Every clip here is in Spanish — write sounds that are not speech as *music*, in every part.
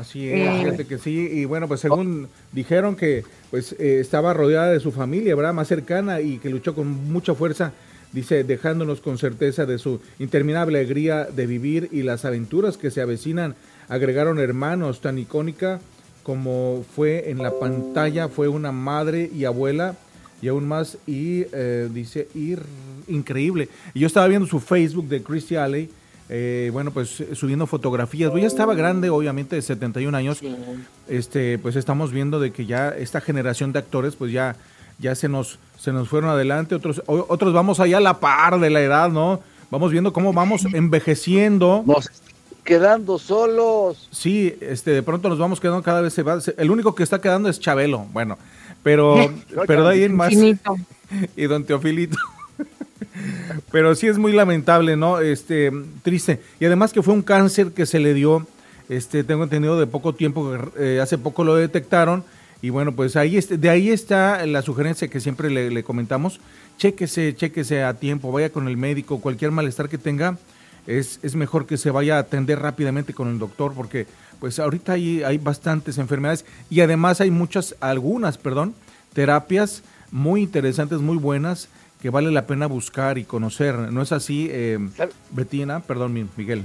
Así es, eh, fíjate que sí, y bueno, pues según dijeron que pues eh, estaba rodeada de su familia, ¿verdad? Más cercana y que luchó con mucha fuerza, dice, dejándonos con certeza de su interminable alegría de vivir y las aventuras que se avecinan. Agregaron hermanos tan icónica como fue en la pantalla, fue una madre y abuela y aún más, y eh, dice, ir increíble. Y yo estaba viendo su Facebook de Christy Alley, eh, bueno, pues subiendo fotografías. Pues ya estaba grande, obviamente, de 71 años. Este, pues estamos viendo de que ya esta generación de actores, pues ya, ya se nos, se nos fueron adelante. Otros, otros vamos allá a la par de la edad, ¿no? Vamos viendo cómo vamos envejeciendo. Nos quedando solos. Sí, este, de pronto nos vamos quedando cada vez se va. El único que está quedando es Chabelo, bueno, pero, *laughs* pero de ahí en más. *laughs* Y don Teofilito. *laughs* Pero sí es muy lamentable, ¿no? Este, triste. Y además que fue un cáncer que se le dio, este, tengo entendido de poco tiempo, eh, hace poco lo detectaron. Y bueno, pues ahí de ahí está la sugerencia que siempre le, comentamos. Chéquese, chéquese a tiempo, vaya con el médico, cualquier malestar que tenga, es, es mejor que se vaya a atender rápidamente con el doctor, porque pues ahorita hay, hay bastantes enfermedades y además hay muchas, algunas, perdón, terapias muy interesantes, muy buenas, que vale la pena buscar y conocer. ¿No es así, eh, Betina? Perdón, Miguel.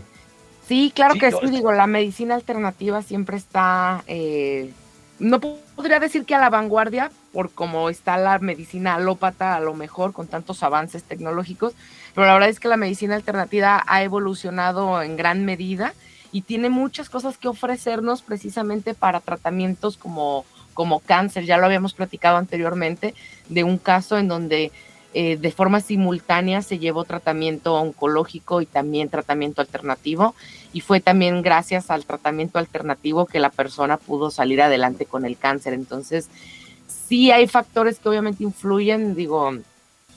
Sí, claro que sí, digo, la medicina alternativa siempre está, eh, no podría decir que a la vanguardia, por cómo está la medicina alópata a lo mejor con tantos avances tecnológicos, pero la verdad es que la medicina alternativa ha evolucionado en gran medida y tiene muchas cosas que ofrecernos precisamente para tratamientos como, como cáncer. Ya lo habíamos platicado anteriormente de un caso en donde eh, de forma simultánea se llevó tratamiento oncológico y también tratamiento alternativo. Y fue también gracias al tratamiento alternativo que la persona pudo salir adelante con el cáncer. Entonces, sí hay factores que obviamente influyen, digo,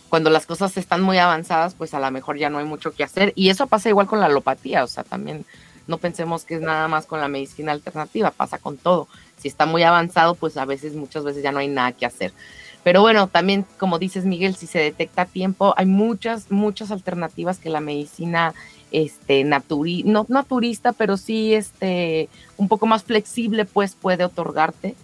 cuando las cosas están muy avanzadas, pues a lo mejor ya no hay mucho que hacer. Y eso pasa igual con la alopatía, o sea, también no pensemos que es nada más con la medicina alternativa, pasa con todo. Si está muy avanzado, pues a veces, muchas veces ya no hay nada que hacer. Pero bueno, también como dices Miguel, si se detecta a tiempo, hay muchas, muchas alternativas que la medicina este naturi no naturista, pero sí este un poco más flexible pues puede otorgarte.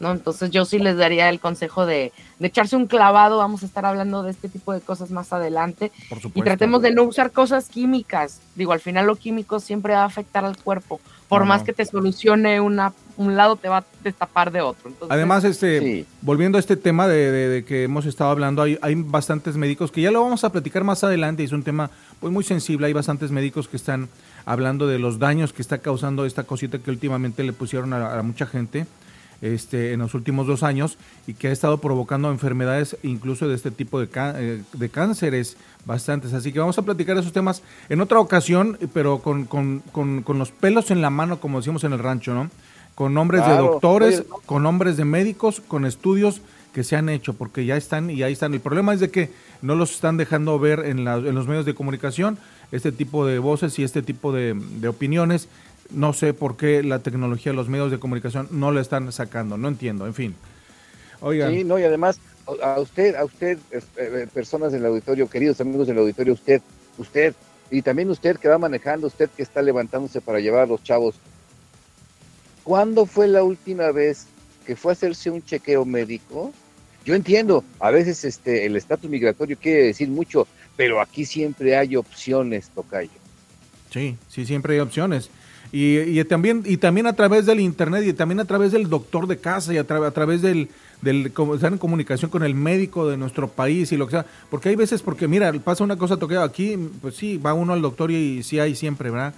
¿no? Entonces yo sí les daría el consejo de, de, echarse un clavado, vamos a estar hablando de este tipo de cosas más adelante. y tratemos de no usar cosas químicas. Digo, al final lo químico siempre va a afectar al cuerpo. Por más que te solucione una, un lado, te va a destapar de otro. Además, este, volviendo a este tema de, que hemos estado hablando, hay, hay, bastantes médicos que ya lo vamos a platicar más adelante, y es un tema pues, muy sensible. Hay bastantes médicos que están hablando de los daños que está causando esta cosita que últimamente le pusieron a mucha gente este, en los últimos dos años y que ha estado provocando enfermedades incluso de este tipo de, eh, de cánceres bastantes. Así que vamos a platicar esos temas en otra ocasión, pero con, con, con, los pelos en la mano, como decimos en el rancho, ¿no? Con nombres de doctores, con nombres de médicos, con estudios que se han hecho, porque ya están y ahí están. El problema es de que no los están dejando ver en, en los medios de comunicación este tipo de voces y este tipo de, de opiniones no sé por qué la tecnología, los medios de comunicación no lo están sacando, no entiendo, en fin. Oigan. Sí, no, y además, a usted, a usted, eh, eh, personas del auditorio, queridos amigos del auditorio, usted, usted, y también usted que va manejando, usted que está levantándose para llevar a los chavos, ¿cuándo fue la última vez que fue a hacerse un chequeo médico? Yo entiendo, a veces este, el estatus migratorio quiere decir mucho, pero aquí siempre hay opciones, Tocayo. Sí, sí, siempre hay opciones. Y, también, y también a través del internet y también a través del doctor de casa y a, a través del, del estar en comunicación con el médico de nuestro país y lo que sea. Porque hay veces, porque mira, pasa una cosa toqueada aquí, pues sí, va uno al doctor y, sí hay siempre, ¿verdad?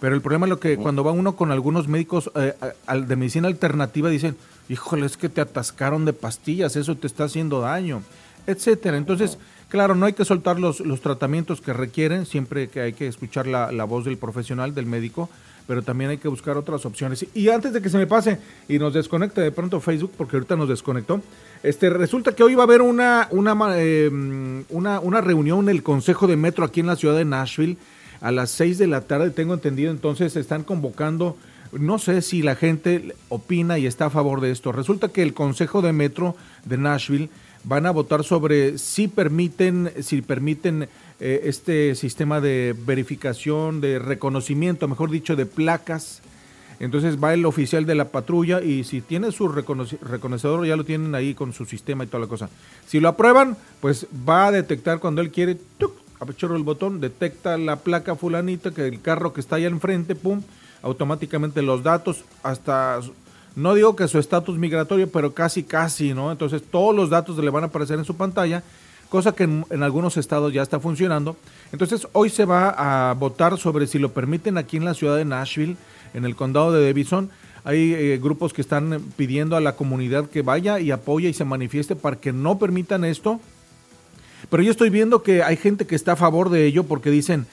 Pero el problema es lo que cuando va uno con algunos médicos eh, de medicina alternativa dicen, híjole, es que te atascaron de pastillas, eso te está haciendo daño, etcétera. Entonces, claro, no hay que soltar los, los tratamientos que requieren, siempre que hay que escuchar la, la voz del profesional, del médico, pero también hay que buscar otras opciones. Y antes de que se me pase y nos desconecte de pronto Facebook, porque ahorita nos desconectó, este, resulta que hoy va a haber una, una, eh, una, una reunión en el Consejo de Metro aquí en la ciudad de Nashville a las 6 de la tarde, tengo entendido, entonces están convocando, no sé si la gente opina y está a favor de esto. Resulta que el Consejo de Metro de Nashville van a votar sobre si permiten, si permiten eh, este sistema de verificación, de reconocimiento, mejor dicho, de placas Entonces va el oficial de la patrulla y si tiene su reconocedor, ya lo tienen ahí con su sistema y toda la cosa. Si lo aprueban, pues va a detectar cuando él quiere. Apachorro el botón, detecta la placa fulanita, que el carro que está allá enfrente, pum, automáticamente los datos, hasta, no digo que su estatus migratorio, pero casi, casi, ¿no? Entonces todos los datos le van a aparecer en su pantalla, cosa que en, algunos estados ya está funcionando. Entonces hoy se va a votar sobre si lo permiten aquí en la ciudad de Nashville en el condado de Davidson. Hay eh, grupos que están pidiendo a la comunidad que vaya y apoye y se manifieste para que no permitan esto. Pero yo estoy viendo que hay gente que está a favor de ello porque dicen,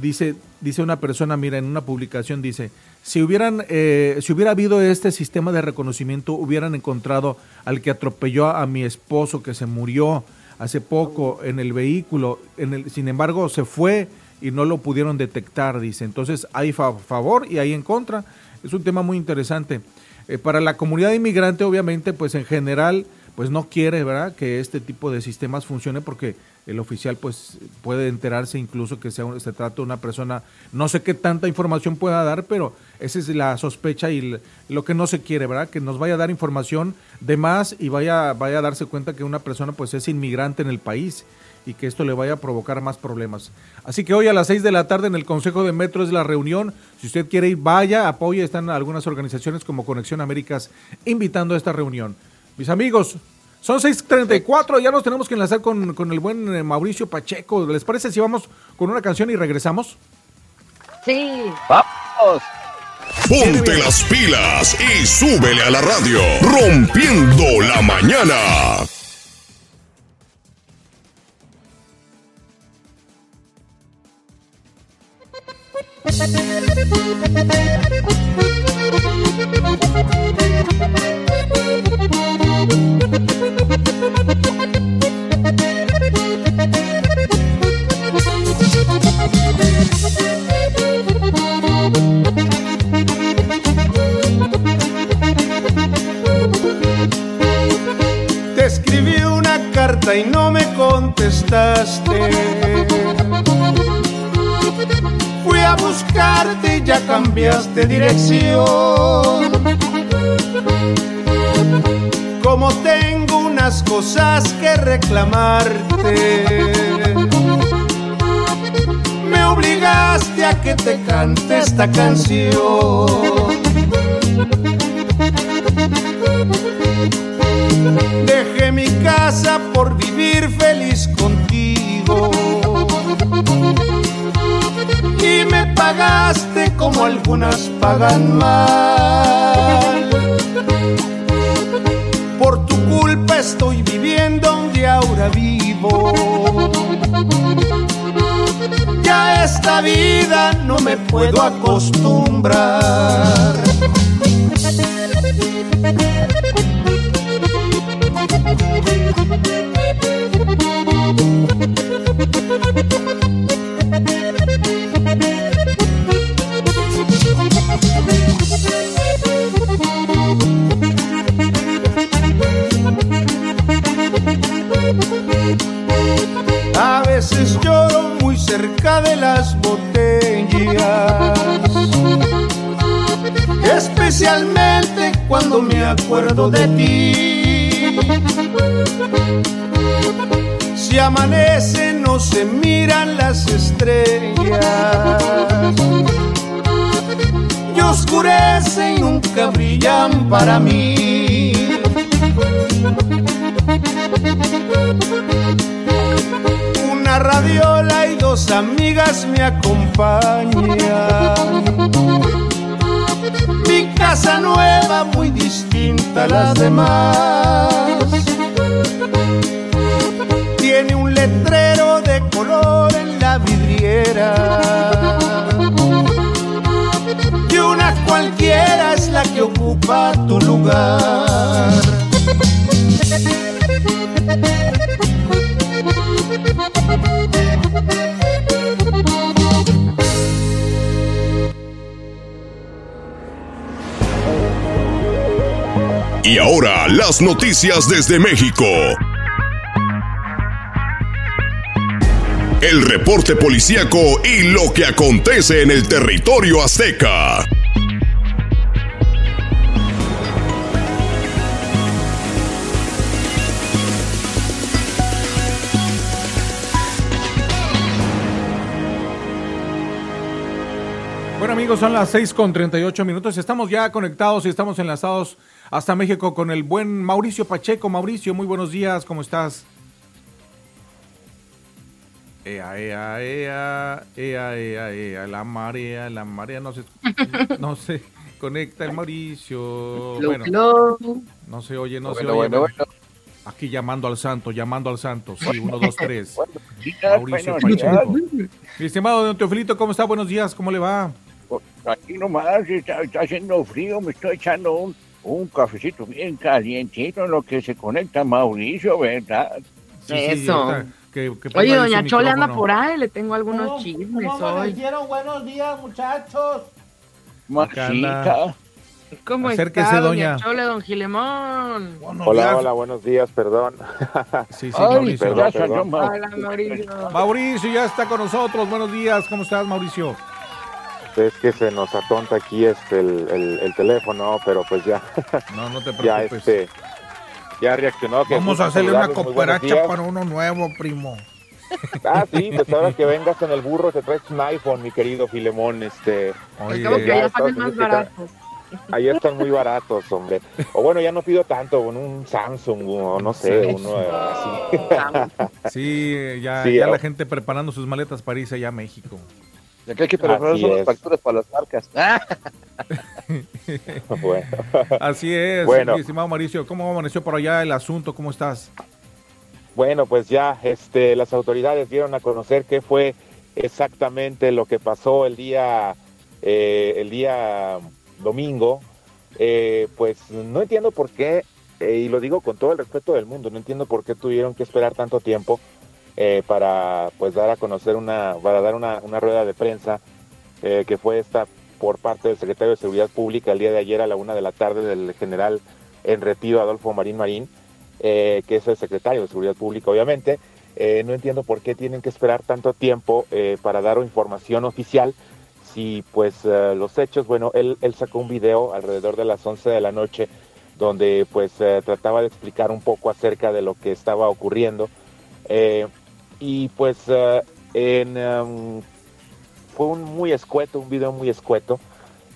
dice, dice una persona, mira, en una publicación dice, si hubieran, eh, si hubiera habido este sistema de reconocimiento, hubieran encontrado al que atropelló a mi esposo que se murió hace poco en el vehículo, en el, sin embargo se fue y no lo pudieron detectar, dice. Entonces hay favor y hay en contra. Es un tema muy interesante. Eh, para la comunidad inmigrante, obviamente, pues en general, pues no quiere, ¿verdad?, que este tipo de sistemas funcione porque el oficial pues puede enterarse incluso que sea, se trata de una persona, no sé qué tanta información pueda dar, pero esa es la sospecha y lo que no se quiere, ¿verdad? Que nos vaya a dar información de más y vaya, vaya a darse cuenta que una persona pues es inmigrante en el país y que esto le vaya a provocar más problemas. Así que hoy a las 6 de la tarde en el Consejo de Metro es la reunión. Si usted quiere ir, vaya, apoye. Están algunas organizaciones como Conexión Américas invitando a esta reunión. Mis amigos, son 6.34, ya nos tenemos que enlazar con, con el buen eh, Mauricio Pacheco. ¿Les parece si vamos con una canción y regresamos? Sí. ¡Vamos! Ponte las pilas y súbele a la radio, rompiendo la mañana. *laughs* Te escribí una carta y no me contestaste. Fui a buscarte y ya cambiaste dirección. Como tengo unas cosas que reclamarte, me obligaste a que te cante esta canción. Dejé mi casa por vivir feliz contigo. Y me pagaste como algunas pagan mal. Estoy viviendo donde ahora vivo. Ya esta vida no me puedo acostumbrar. A veces lloro muy cerca de las botellas, especialmente cuando me acuerdo de ti. Si amanece no se miran las estrellas y oscurece y nunca brillan para mí. Amigas me acompañan. Mi casa nueva muy distinta a las demás. Tiene un letrero de color en la vidriera. Y una cualquiera es la que ocupa tu lugar. Y ahora las noticias desde México. El reporte policíaco y lo que acontece en el territorio azteca. Amigos? Son las 6 con 38 minutos. Estamos ya conectados y estamos enlazados hasta México con el buen Mauricio Pacheco. Mauricio, muy buenos días, ¿cómo estás? Ea, ea, ea, ea, ea, ea, la marea, la marea no se, *laughs* no se conecta el Mauricio. Bueno, no se oye, no se oye. Aquí llamando al santo, llamando al santo. Sí, uno, dos, tres. Mauricio Pacheco. Mi estimado don Teofilito, ¿cómo está? Buenos días, ¿cómo le va? Aquí nomás está, haciendo frío, me estoy echando un, un cafecito bien calientito en lo que se conecta Mauricio, ¿verdad? Eso. Oye, doña Chole anda por ahí, le tengo algunos chismes ¿cómo hoy. Buenos días, muchachos. Maxita. ¿Cómo Acérquese, está, doña. Chole, don Gilemón? Hola, hola, buenos días, perdón. Sí, sí, Ay, Mauricio. perdón, perdón. Hola, Mauricio. Mauricio ya está con nosotros. Buenos días, ¿cómo estás, Mauricio? Es que se nos atonta aquí este el, el- el teléfono, pero pues ya, *laughs* No, no te *laughs* ya preocupes. este, ya reaccionó. que Vamos a hacerle una cooperacha para uno nuevo, primo. *laughs* Ah, sí, pues ahora que vengas en el burro te traes un iPhone, mi querido Filemón, este, Oye, que ya ya más baratos. ahí están muy baratos, hombre. O bueno, ya no pido tanto, con un Samsung o no sé, Sí. uno así. Sí, ya, Sí, ya la gente preparando sus maletas para irse allá a México. Ya que hay que preparar son las es. facturas para las marcas. *laughs* Ah, *laughs* Bueno. Así es, Bueno. mi estimado Mauricio. ¿Cómo amaneció por allá el asunto? ¿Cómo estás? Bueno, pues ya este, las autoridades dieron a conocer qué fue exactamente lo que pasó el día, eh, el día domingo. Eh, pues no entiendo por qué, eh, y lo digo con todo el respeto del mundo, no entiendo por qué tuvieron que esperar tanto tiempo eh, para pues dar a conocer una, para dar una, una rueda de prensa eh, que fue esta por parte del secretario de Seguridad Pública el día de ayer a la una de la tarde del general en retiro Adolfo Marín Marín eh, que es el secretario de Seguridad Pública, obviamente. No entiendo por qué tienen que esperar tanto tiempo para dar información oficial. Si pues los hechos, bueno, él, él sacó un video alrededor de las 11 de la noche donde pues trataba de explicar un poco acerca de lo que estaba ocurriendo. Y pues eh, em, fue un muy escueto, un video muy escueto,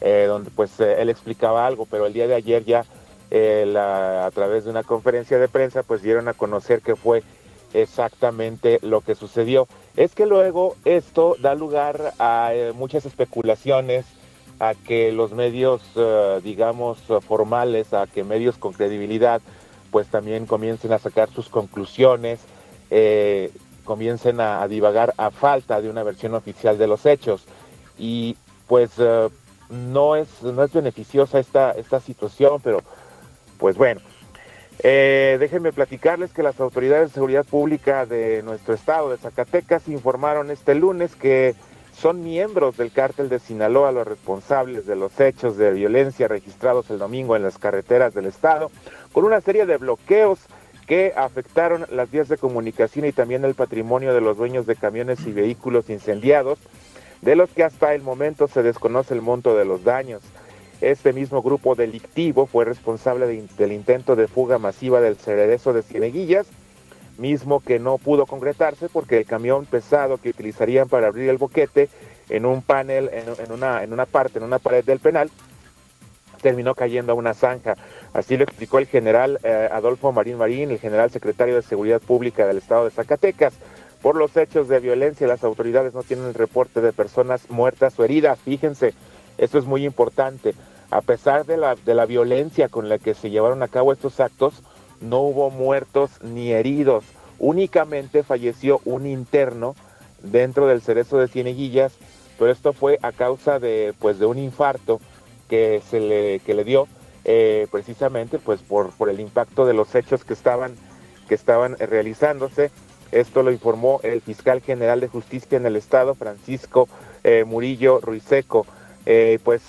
eh, donde pues eh, él explicaba algo, pero el día de ayer ya a través de una conferencia de prensa, pues dieron a conocer que fue exactamente lo que sucedió. Es que luego esto da lugar a muchas especulaciones, a que los medios, digamos, formales, a que medios con credibilidad, pues también comiencen a sacar sus conclusiones, comiencen a, divagar a falta de una versión oficial de los hechos. Y pues eh, no, es, no es beneficiosa esta, esta situación, pero pues bueno, eh, déjenme platicarles que las autoridades de seguridad pública de nuestro estado de Zacatecas informaron este lunes que son miembros del cártel de Sinaloa los responsables de los hechos de violencia registrados el domingo en las carreteras del estado, con una serie de bloqueos que afectaron las vías de comunicación y también el patrimonio de los dueños de camiones y vehículos incendiados, de los que hasta el momento se desconoce el monto de los daños. Este mismo grupo delictivo fue responsable de- del intento de fuga masiva del cerezo de Cieneguillas, mismo que no pudo concretarse porque el camión pesado que utilizarían para abrir el boquete en un panel, en una, en una parte, en una pared del penal, terminó cayendo a una zanja. Así lo explicó el general eh, Adolfo Marín Marín, el general secretario de Seguridad Pública del Estado de Zacatecas. Por los hechos de violencia, las autoridades no tienen reporte de personas muertas o heridas. Fíjense, esto es muy importante. A pesar de la, de la violencia con la que se llevaron a cabo estos actos, no hubo muertos ni heridos. Únicamente falleció un interno dentro del cerezo de Cieneguillas, pero esto fue a causa de, pues, de un infarto que se le, que le dio eh, precisamente pues por, por el impacto de los hechos que estaban, que estaban eh, realizándose. Esto lo informó el fiscal general de justicia en el estado, Francisco eh, Murillo Ruiseco. Pues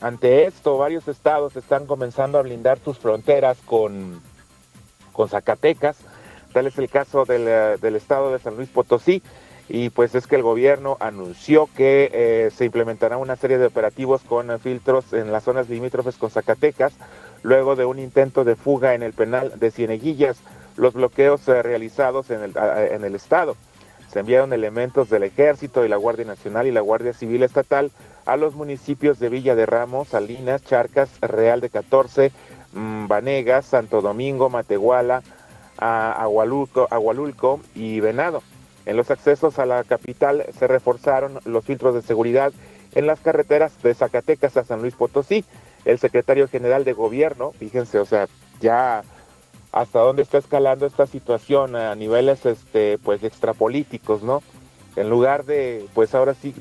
ante esto, varios estados están comenzando a blindar sus fronteras con, con Zacatecas. Tal es el caso del, del estado de San Luis Potosí. Y pues es que el gobierno anunció que eh, se implementará una serie de operativos con filtros en las zonas limítrofes con Zacatecas, luego de un intento de fuga en el penal de Cieneguillas, los bloqueos eh, realizados en el, en el estado. Se enviaron elementos del Ejército y la Guardia Nacional y la Guardia Civil Estatal a los municipios de Villa de Ramos, Salinas, Charcas, Real de 14, mm, Vanegas, Santo Domingo, Matehuala, Agualulco, Agualulco y Venado. En los accesos a la capital se reforzaron los filtros de seguridad en las carreteras de Zacatecas a San Luis Potosí. El secretario general de gobierno, fíjense, o sea, ya hasta dónde está escalando esta situación a niveles este pues extrapolíticos, ¿no? En lugar de, pues ahora sí,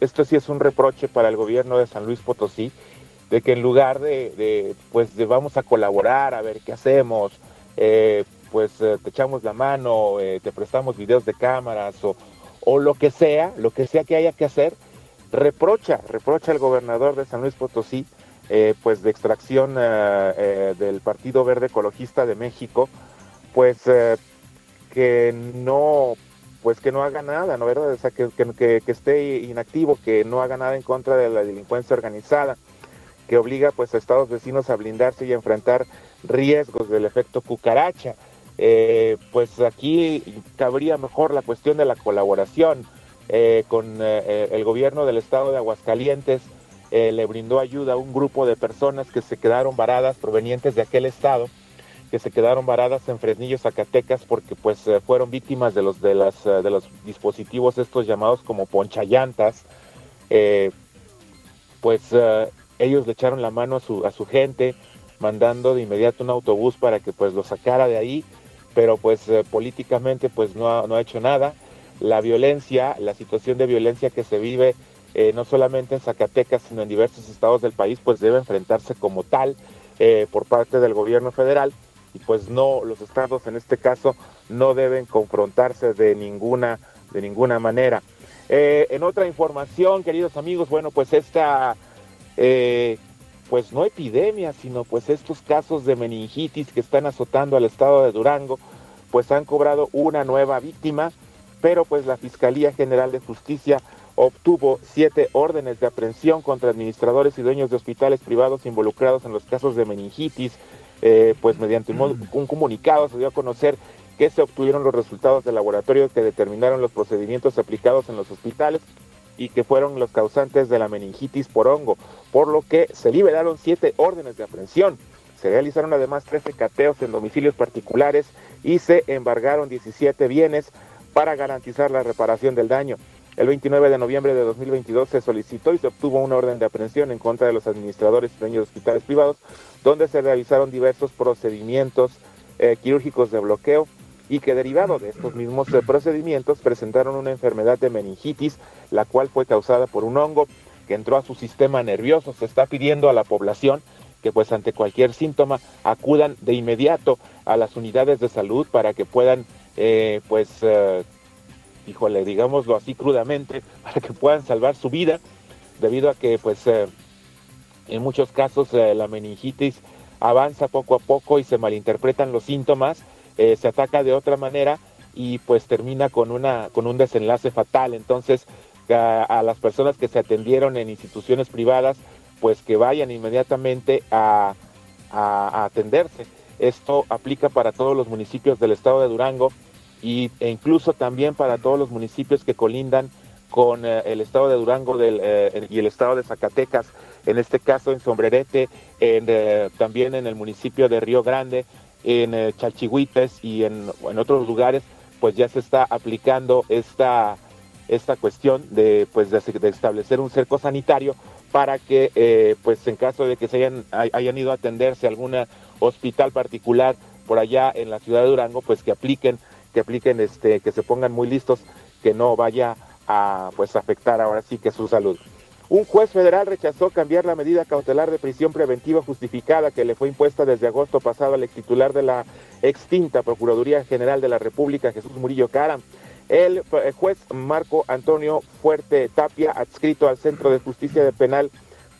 esto sí es un reproche para el gobierno de San Luis Potosí, de que en lugar de, pues vamos a colaborar, a ver qué hacemos, eh, pues eh, te echamos la mano, eh, te prestamos videos de cámaras o, o lo que sea, lo que sea que haya que hacer, reprocha, reprocha al gobernador de San Luis Potosí, eh, pues de extracción del Partido Verde Ecologista de México, pues que no pues que no haga nada, ¿no verdad? O sea, que, que, que, esté inactivo, que no haga nada en contra de la delincuencia organizada, que obliga pues a estados vecinos a blindarse y a enfrentar riesgos del efecto cucaracha. Eh, pues aquí cabría mejor la cuestión de la colaboración eh, con eh, el gobierno del estado de Aguascalientes. le brindó ayuda a un grupo de personas que se quedaron varadas provenientes de aquel estado, que se quedaron varadas en Fresnillo, Zacatecas, porque pues fueron víctimas de los, de, las, de los dispositivos estos llamados como ponchallantas. pues ellos le echaron la mano a su, a su gente, mandando de inmediato un autobús para que pues lo sacara de ahí pero pues eh, políticamente pues no ha, no ha, hecho nada. La violencia, la situación de violencia que se vive eh, no solamente en Zacatecas, sino en diversos estados del país, pues debe enfrentarse como tal eh, por parte del gobierno federal y pues no, los estados en este caso no deben confrontarse de ninguna, de ninguna manera. en otra información, queridos amigos, bueno, pues esta pues no epidemia, sino pues estos casos de meningitis que están azotando al estado de Durango, pues han cobrado una nueva víctima, pero pues la Fiscalía General de Justicia obtuvo siete órdenes de aprehensión contra administradores y dueños de hospitales privados involucrados en los casos de meningitis, eh, pues mediante un, un comunicado se dio a conocer que se obtuvieron los resultados del laboratorio que determinaron los procedimientos aplicados en los hospitales y que fueron los causantes de la meningitis por hongo, por lo que se liberaron siete órdenes de aprehensión. Se realizaron además 13 cateos en domicilios particulares y se embargaron 17 bienes para garantizar la reparación del daño. El 29 de noviembre de 2022 se solicitó y se obtuvo una orden de aprehensión en contra de los administradores y dueños de hospitales privados, donde se realizaron diversos procedimientos eh, quirúrgicos de bloqueo, y que derivado de estos mismos eh, procedimientos presentaron una enfermedad de meningitis, la cual fue causada por un hongo que entró a su sistema nervioso. Se está pidiendo a la población que pues ante cualquier síntoma acudan de inmediato a las unidades de salud para que puedan eh, pues eh, híjole digámoslo así crudamente *laughs* para que puedan salvar su vida debido a que pues en muchos casos la meningitis avanza poco a poco y se malinterpretan los síntomas eh, se ataca de otra manera y pues termina con, una, con un desenlace fatal. Entonces, a, las personas que se atendieron en instituciones privadas, pues que vayan inmediatamente a, atenderse. Esto aplica para todos los municipios del estado de Durango y, e incluso también para todos los municipios que colindan con eh, el estado de Durango del, eh, y el estado de Zacatecas, en este caso en Sombrerete, también en el municipio de Río Grande, en eh, Chalchihuites y en, en, otros lugares, pues ya se está aplicando esta, esta cuestión de, pues de, establecer un cerco sanitario para que, eh, pues en caso de que se hayan, hayan ido a atenderse a algún hospital particular por allá en la ciudad de Durango, pues que apliquen, que apliquen, este, que se pongan muy listos, que no vaya a, pues afectar ahora sí que su salud. Un juez federal rechazó cambiar la medida cautelar de prisión preventiva justificada que le fue impuesta desde agosto pasado al ex titular de la extinta Procuraduría General de la República, Jesús Murillo Cara. El eh, juez Marco Antonio Fuerte Tapia, adscrito al Centro de Justicia de Penal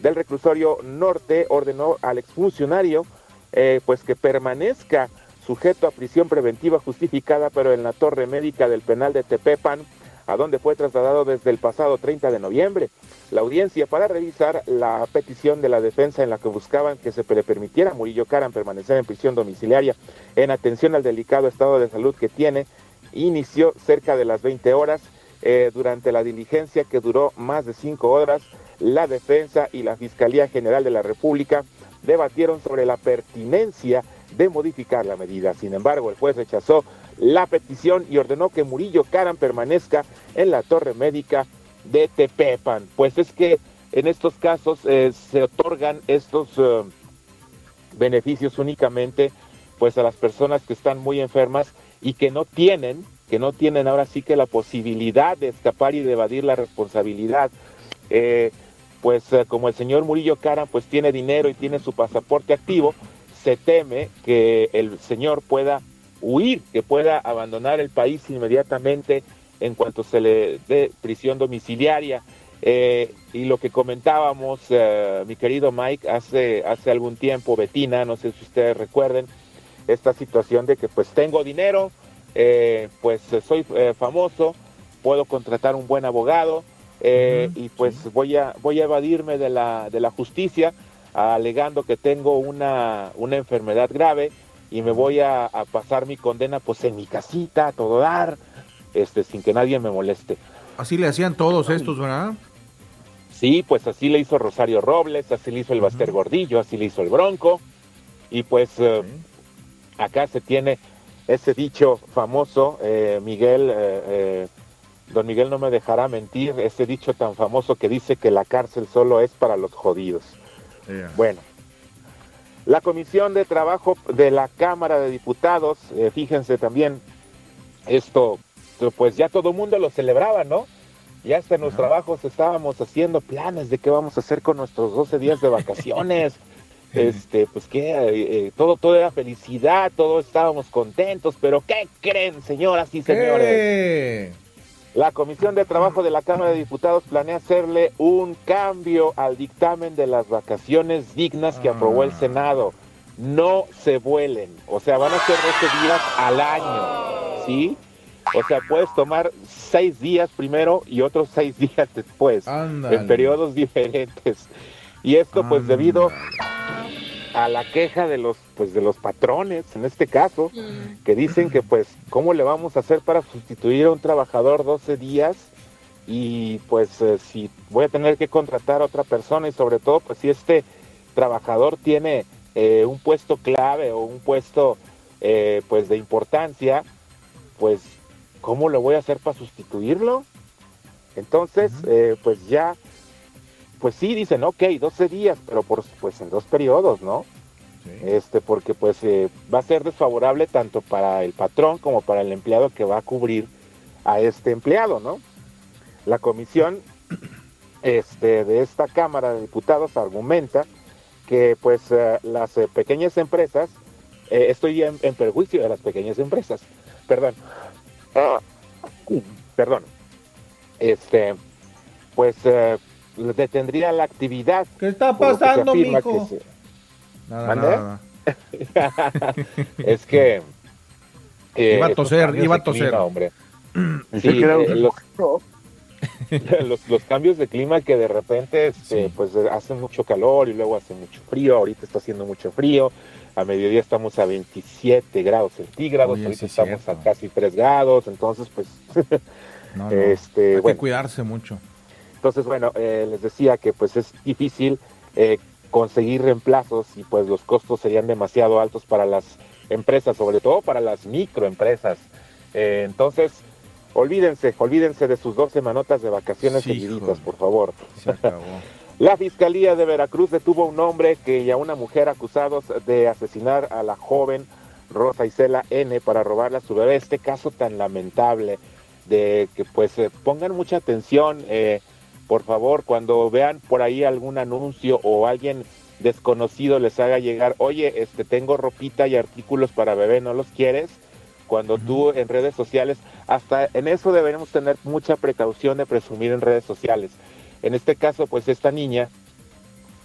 del Reclusorio Norte, ordenó al exfuncionario eh, pues que permanezca sujeto a prisión preventiva justificada, pero en la torre médica del penal de Tepepan, a donde fue trasladado desde el pasado 30 de noviembre la audiencia para revisar la petición de la defensa en la que buscaban que se le permitiera a Murillo Caran permanecer en prisión domiciliaria en atención al delicado estado de salud que tiene. Inició cerca de las 20 horas. Eh, durante la diligencia que duró más de cinco horas, la defensa y la Fiscalía General de la República debatieron sobre la pertinencia de modificar la medida. Sin embargo, el juez rechazó la petición y ordenó que Murillo Caran permanezca en la torre médica de Tepepan. Pues es que en estos casos eh, se otorgan estos eh, beneficios únicamente pues a las personas que están muy enfermas y que no tienen, que no tienen ahora sí que la posibilidad de escapar y de evadir la responsabilidad. Eh, pues como el señor Murillo Caran pues tiene dinero y tiene su pasaporte activo, se teme que el señor pueda huir, que pueda abandonar el país inmediatamente en cuanto se le dé prisión domiciliaria. Eh, y lo que comentábamos, eh, mi querido Mike, hace, hace algún tiempo, Betina, no sé si ustedes recuerden, esta situación de que pues tengo dinero, eh, pues soy famoso, puedo contratar un buen abogado y pues voy, a, voy a evadirme de la, de la justicia alegando que tengo una, una enfermedad grave y me voy a, a, pasar mi condena pues en mi casita, a todo dar, este, sin que nadie me moleste. Así le hacían todos estos, ¿verdad? Sí, pues así le hizo Rosario Robles, así le hizo el Baster Gordillo, así le hizo el Bronco. Y pues eh, acá se tiene ese dicho famoso, eh, Miguel, eh, don Miguel no me dejará mentir, ese dicho tan famoso que dice que la cárcel solo es para los jodidos. Bueno, la Comisión de Trabajo de la Cámara de Diputados, fíjense también, esto, pues ya todo el mundo lo celebraba, ¿no? Ya hasta en los trabajos estábamos haciendo planes de qué vamos a hacer con nuestros 12 días de vacaciones. *laughs* este, pues que eh, eh, todo, todo era felicidad, todos estábamos contentos, pero ¿qué creen, señoras y señores? La Comisión de Trabajo de la Cámara de Diputados planea hacerle un cambio al dictamen de las vacaciones dignas que aprobó el ah. Senado. No se vuelen, o sea, van a ser 12 días al año, ¿sí? O sea, puedes tomar seis días primero y otros seis *laughs* días después, en periodos diferentes. Y esto pues debido a la queja de los pues de los patrones en este caso mm. que dicen que pues cómo le vamos a hacer para sustituir a un trabajador 12 días y pues eh, si voy a tener que contratar a otra persona y sobre todo pues si este trabajador tiene eh, un puesto clave o un puesto eh, pues de importancia pues ¿cómo lo voy a hacer para sustituirlo? Entonces, eh, pues ya, pues sí, dicen, ok, 12 días, pero por, pues en dos periodos, ¿no? Este, porque pues eh, va a ser desfavorable tanto para el patrón como para el empleado que va a cubrir a este empleado, ¿no? La comisión este, de esta Cámara de Diputados argumenta que pues eh, las pequeñas empresas, estoy en perjuicio de las pequeñas empresas, perdón, Ah, perdón, este, pues eh, detendría la actividad. ¿Qué está pasando, mijo? Nada, nada. *laughs* es que eh, iba a toser, iba a toser, hombre. Sí, eh, *laughs* los, los, cambios de clima que de repente este, pues hacen mucho calor y luego hace mucho frío, ahorita está haciendo mucho frío, a mediodía estamos a 27 grados centígrados, ahorita estamos a casi 3 grados, entonces pues *laughs* este, hay que cuidarse mucho. Entonces, bueno, eh, les decía que pues es difícil eh, conseguir reemplazos y pues los costos serían demasiado altos para las empresas, sobre todo para las microempresas. Eh, entonces, olvídense, olvídense de sus dos semanotas de vacaciones seguiditas, por favor. Se acabó. *laughs* La Fiscalía de Veracruz detuvo a un hombre que, y a una mujer acusados de asesinar a la joven Rosa Isela N para robarle a su bebé. Este caso tan lamentable de que pues eh, pongan mucha atención, eh, por favor, cuando vean por ahí algún anuncio o alguien desconocido les haga llegar, oye, este tengo ropita y artículos para bebé, ¿no los quieres? Cuando tú en redes sociales, hasta en eso deberemos tener mucha precaución de presumir en redes sociales en este caso, pues esta niña,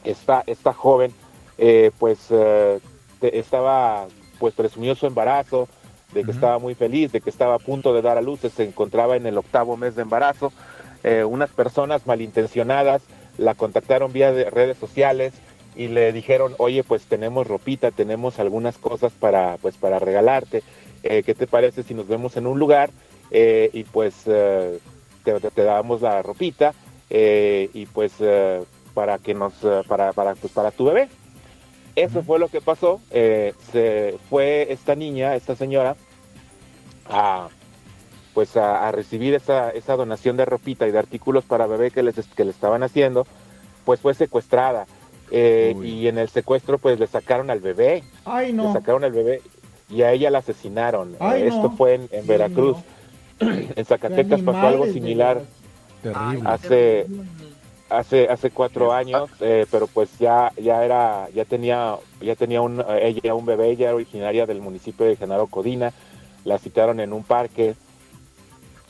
esta, esta joven, eh, pues eh, estaba, pues presumió su embarazo, de que estaba muy feliz, de que estaba a punto de dar a luz, se encontraba en el octavo mes de embarazo. Eh, unas personas malintencionadas la contactaron vía de redes sociales y le dijeron, oye, pues tenemos ropita, tenemos algunas cosas para, pues, para regalarte. ¿Qué te parece si nos vemos en un lugar y pues te, te, damos la ropita eh, y pues eh, para que nos, eh, para, para, pues, para tu bebé. Eso fue lo que pasó. se fue esta niña, esta señora, a pues a, recibir esa, esa donación de ropita y de artículos para bebé que les que le estaban haciendo, pues fue secuestrada. y en el secuestro pues le sacaron al bebé. Ay, no. Le sacaron al bebé y a ella la asesinaron. Esto fue en, Veracruz. en Zacatecas pasó algo similar. Hace, hace, hace cuatro años, eh, pero pues ya, ya era, ya tenía, ya tenía un, ella un bebé, ella era originaria del municipio de Genaro Codina, la citaron en un parque,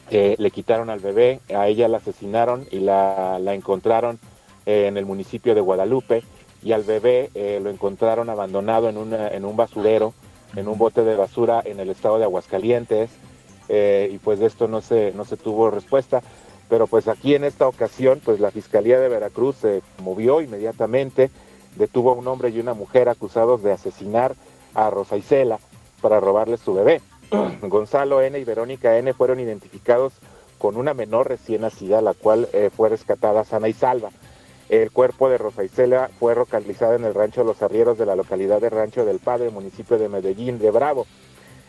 eh, le quitaron al bebé, a ella la asesinaron y la, encontraron eh, en el municipio de Guadalupe y al bebé lo encontraron abandonado en, en un basurero, en un bote de basura en el estado de Aguascalientes y pues de esto no se, no se tuvo respuesta pero pues aquí en esta ocasión, pues la Fiscalía de Veracruz se movió inmediatamente, detuvo a un hombre y una mujer acusados de asesinar a Rosa Isela para robarle su bebé. *clears throat* Gonzalo N. y Verónica N. fueron identificados con una menor recién nacida, la cual eh, fue rescatada sana y salva. El cuerpo de Rosa Isela fue localizado en el rancho Los Arrieros de la localidad de Rancho del Padre, municipio de Medellín de Bravo.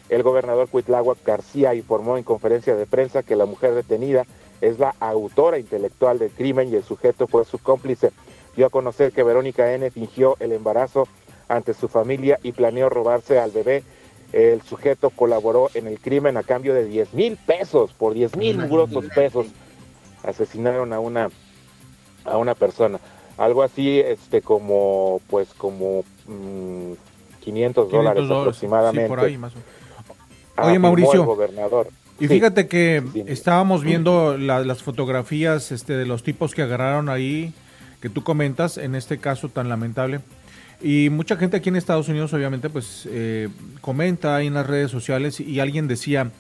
El gobernador Cuitláhuac García informó en conferencia de prensa que la mujer detenida es la autora intelectual del crimen y el sujeto fue su cómplice. Dio a conocer que Verónica N. fingió el embarazo ante su familia y planeó robarse al bebé. El sujeto colaboró en el crimen a cambio de 10 mil pesos, por 10 mil grosos pesos. Asesinaron a una, a una persona. Algo así, este, como, pues, como 500, mm, dólares, aproximadamente. por ahí, más Oye, Mauricio. gobernador. Y fíjate que estábamos viendo las fotografías este, de los tipos que agarraron ahí, que tú comentas, en este caso tan lamentable. Y mucha gente aquí en Estados Unidos, obviamente, pues eh, comenta ahí en las redes sociales y alguien decía,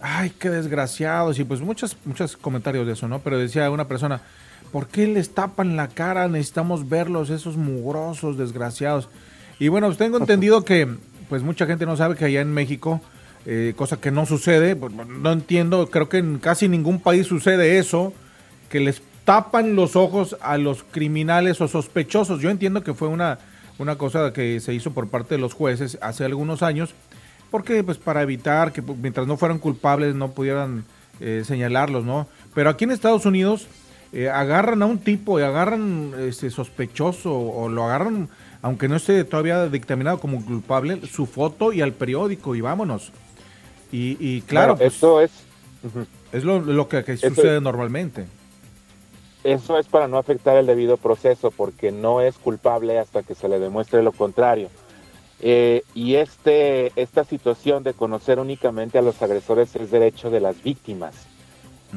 ay, qué desgraciados. Y pues muchos, muchos comentarios de eso, ¿no? Pero decía una persona, ¿por qué les tapan la cara? Necesitamos verlos, esos mugrosos, desgraciados. Y bueno, pues tengo *laughs* entendido que pues mucha gente no sabe que allá en México eh, cosa que no sucede, pues, no entiendo, creo que en casi ningún país sucede eso, que les tapan los ojos a los criminales o sospechosos. Yo entiendo que fue una, una cosa que se hizo por parte de los jueces hace algunos años, porque pues para evitar que pues, mientras no fueran culpables no pudieran eh, señalarlos, ¿no? Pero aquí en Estados Unidos eh, agarran a un tipo y agarran este sospechoso o lo agarran, aunque no esté todavía dictaminado como culpable, su foto y al periódico y vámonos. Y, claro, pues, eso es... Es lo, que, sucede normalmente. Eso es para no afectar el debido proceso, porque no es culpable hasta que se le demuestre lo contrario. Eh, y este, esta situación de conocer únicamente a los agresores es derecho de las víctimas.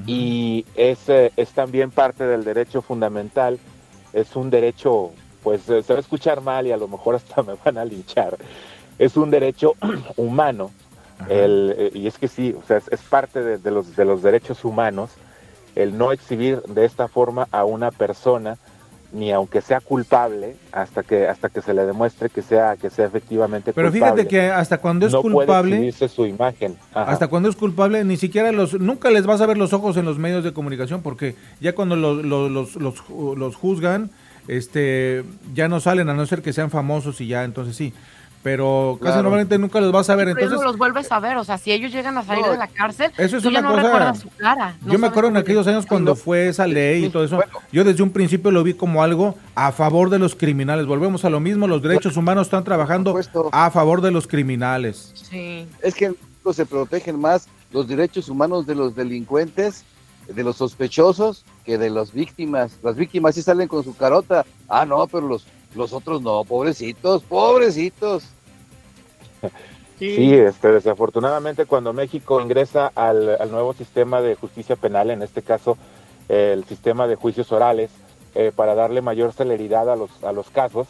Y es, eh, es también parte del derecho fundamental. Es un derecho, pues eh, se va a escuchar mal y a lo mejor hasta *laughs* me van a linchar. Es un derecho *clears throat* humano el, y es que sí, o sea, es, parte de, los, de los derechos humanos el no exhibir de esta forma a una persona ni aunque sea culpable hasta que hasta que se le demuestre que sea que sea efectivamente pero fíjate que hasta cuando es culpable su imagen. Hasta cuando es culpable ni siquiera los nunca les vas a ver los ojos en los medios de comunicación porque ya cuando los, los, los, los juzgan este ya no salen a no ser que sean famosos y ya entonces sí pero casi normalmente nunca los vas a ver. Entonces, los vuelves a ver, o sea, si ellos llegan a salir de la cárcel, eso es una cosa. su cara. yo me acuerdo en aquellos años cuando fue esa ley y todo eso, yo desde un principio lo vi como algo a favor de los criminales. Volvemos a lo mismo, los derechos humanos están trabajando a favor de los criminales. Sí. Es que se protegen más los derechos humanos de los delincuentes, de los sospechosos, que de las víctimas. Las víctimas sí salen con su carota. Ah, no, pero los, los otros no, pobrecitos, pobrecitos. *laughs* Sí, este, desafortunadamente cuando México ingresa al, nuevo sistema de justicia penal, en este caso el sistema de juicios orales, eh, para darle mayor celeridad a los, a los casos,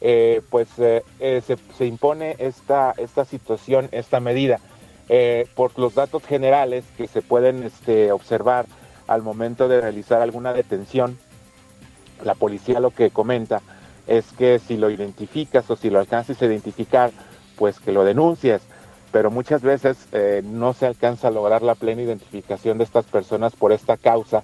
eh, pues eh, se, se, impone esta, esta situación, esta medida. por los datos generales que se pueden este, observar al momento de realizar alguna detención, la policía lo que comenta es que si lo identificas o si lo alcanzas a identificar, pues que lo denuncies, pero muchas veces eh, no se alcanza a lograr la plena identificación de estas personas por esta causa,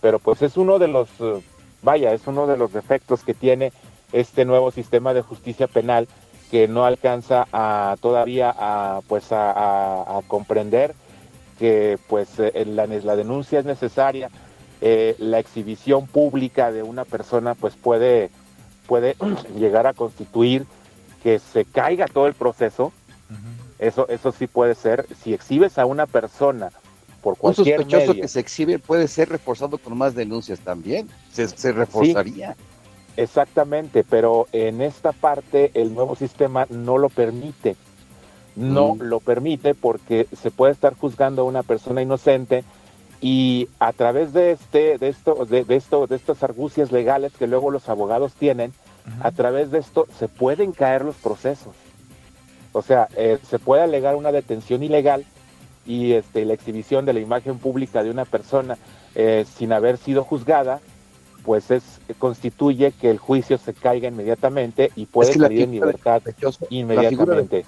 pero pues es uno de los, eh, vaya, es uno de los defectos que tiene este nuevo sistema de justicia penal que no alcanza a todavía a pues a, comprender que pues eh, la, la denuncia es necesaria la exhibición pública de una persona pues puede puede *clears throat* llegar a constituir que se caiga todo el proceso eso eso sí puede ser si exhibes a una persona por cualquier un sospechoso que se exhibe puede ser reforzado con más denuncias también se, reforzaría Exactamente, pero en esta parte el nuevo sistema no lo permite. No mm. lo permite porque se puede estar juzgando a una persona inocente y a través de este, de esto, de, esto, de estas argucias legales que luego los abogados tienen, a través de esto se pueden caer los procesos. O sea, eh, se puede alegar una detención ilegal y este, la exhibición de la imagen pública de una persona eh, sin haber sido juzgada pues es constituye que el juicio se caiga inmediatamente y puede salir en libertad inmediatamente.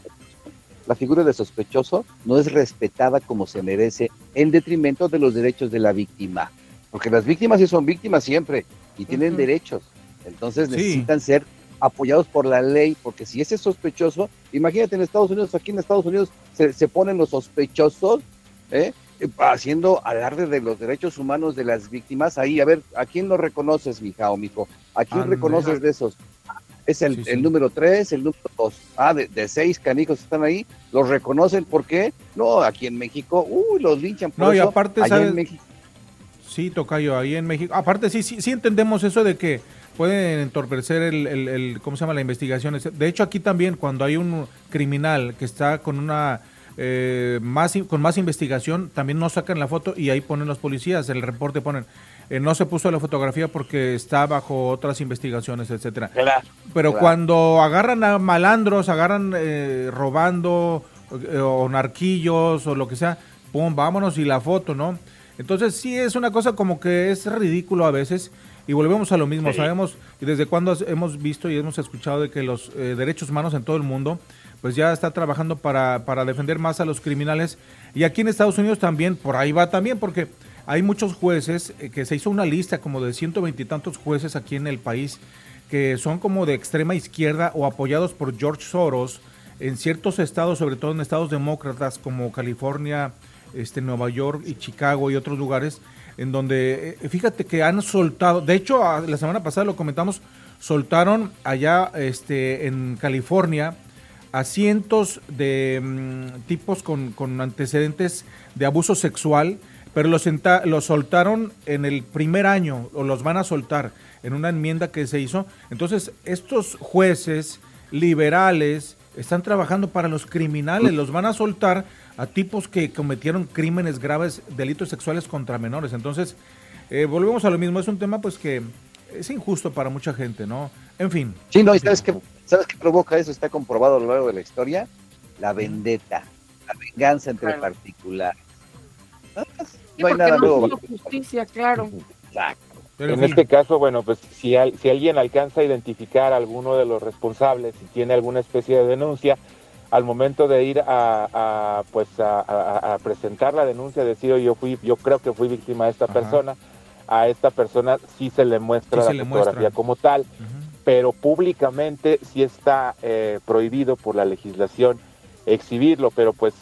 La figura, de, sospechoso no es respetada como se merece en detrimento de los derechos de la víctima, porque las víctimas sí son víctimas siempre y tienen derechos, entonces necesitan ser apoyados por la ley, porque si ese es sospechoso, imagínate en Estados Unidos, aquí en Estados Unidos se, se ponen los sospechosos, ¿eh? haciendo alarde de los derechos humanos de las víctimas. Ahí, a ver, ¿a quién lo reconoces, mija o mijo? ¿A quién reconoces de esos? Es el, número tres, el número dos. Ah, de, seis canijos están ahí. ¿Los reconocen por qué? No, aquí en México, uy, los linchan por no, y aparte, en México. Sí, Tocayo, ahí en México. Aparte, sí, sí, sí entendemos eso de que pueden entorpecer el, el, el, ¿cómo se llama? La investigación. De hecho, aquí también, cuando hay un criminal que está con una eh, más, con más investigación, también no sacan la foto y ahí ponen los policías, el reporte ponen, eh, no se puso la fotografía porque está bajo otras investigaciones, etcétera. Pero cuando agarran a malandros, agarran eh, robando o narquillos o lo que sea, pum, vámonos y la foto, ¿no? Entonces sí es una cosa como que es ridículo a veces y volvemos a lo mismo. Sabemos y desde cuando hemos visto y hemos escuchado de que los derechos humanos en todo el mundo pues ya está trabajando para, para defender más a los criminales. Y aquí en Estados Unidos también, por ahí va también, porque hay muchos jueces, eh, que se hizo una lista como de ciento veintitantos jueces aquí en el país, que son como de extrema izquierda o apoyados por George Soros en ciertos estados, sobre todo en estados demócratas como California, este, Nueva York y Chicago y otros lugares, en donde, eh, fíjate que han soltado, de hecho, la semana pasada lo comentamos, soltaron allá este, en California a cientos de mm, tipos con, antecedentes de abuso sexual, pero los, los soltaron en el primer año, o los van a soltar en una enmienda que se hizo. Entonces, estos jueces liberales están trabajando para los criminales, los van a soltar a tipos que cometieron crímenes graves, delitos sexuales contra menores. Entonces, eh, volvemos a lo mismo, es un tema pues que es injusto para mucha gente, ¿no? En fin. Sí, no, y sabes que ¿Sabes qué provoca eso? Está comprobado a lo largo de la historia. La vendetta, la venganza entre particulares. No, hay nada nuevo. justicia, claro. En este caso, bueno, pues si, si alguien alcanza a identificar a alguno de los responsables, si tiene alguna especie de denuncia, al momento de ir a, pues a, presentar la denuncia, decir yo fui, yo creo que fui víctima de esta persona, a esta persona sí se le muestra la fotografía como tal pero públicamente sí está eh, prohibido por la legislación exhibirlo, pero pues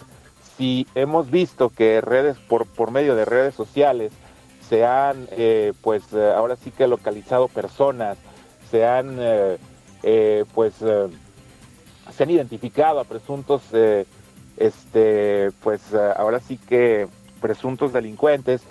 si hemos visto que redes por, por medio de redes sociales se han eh, pues eh, ahora sí que localizado personas, se han pues se han identificado a presuntos este pues ahora sí que presuntos delincuentes,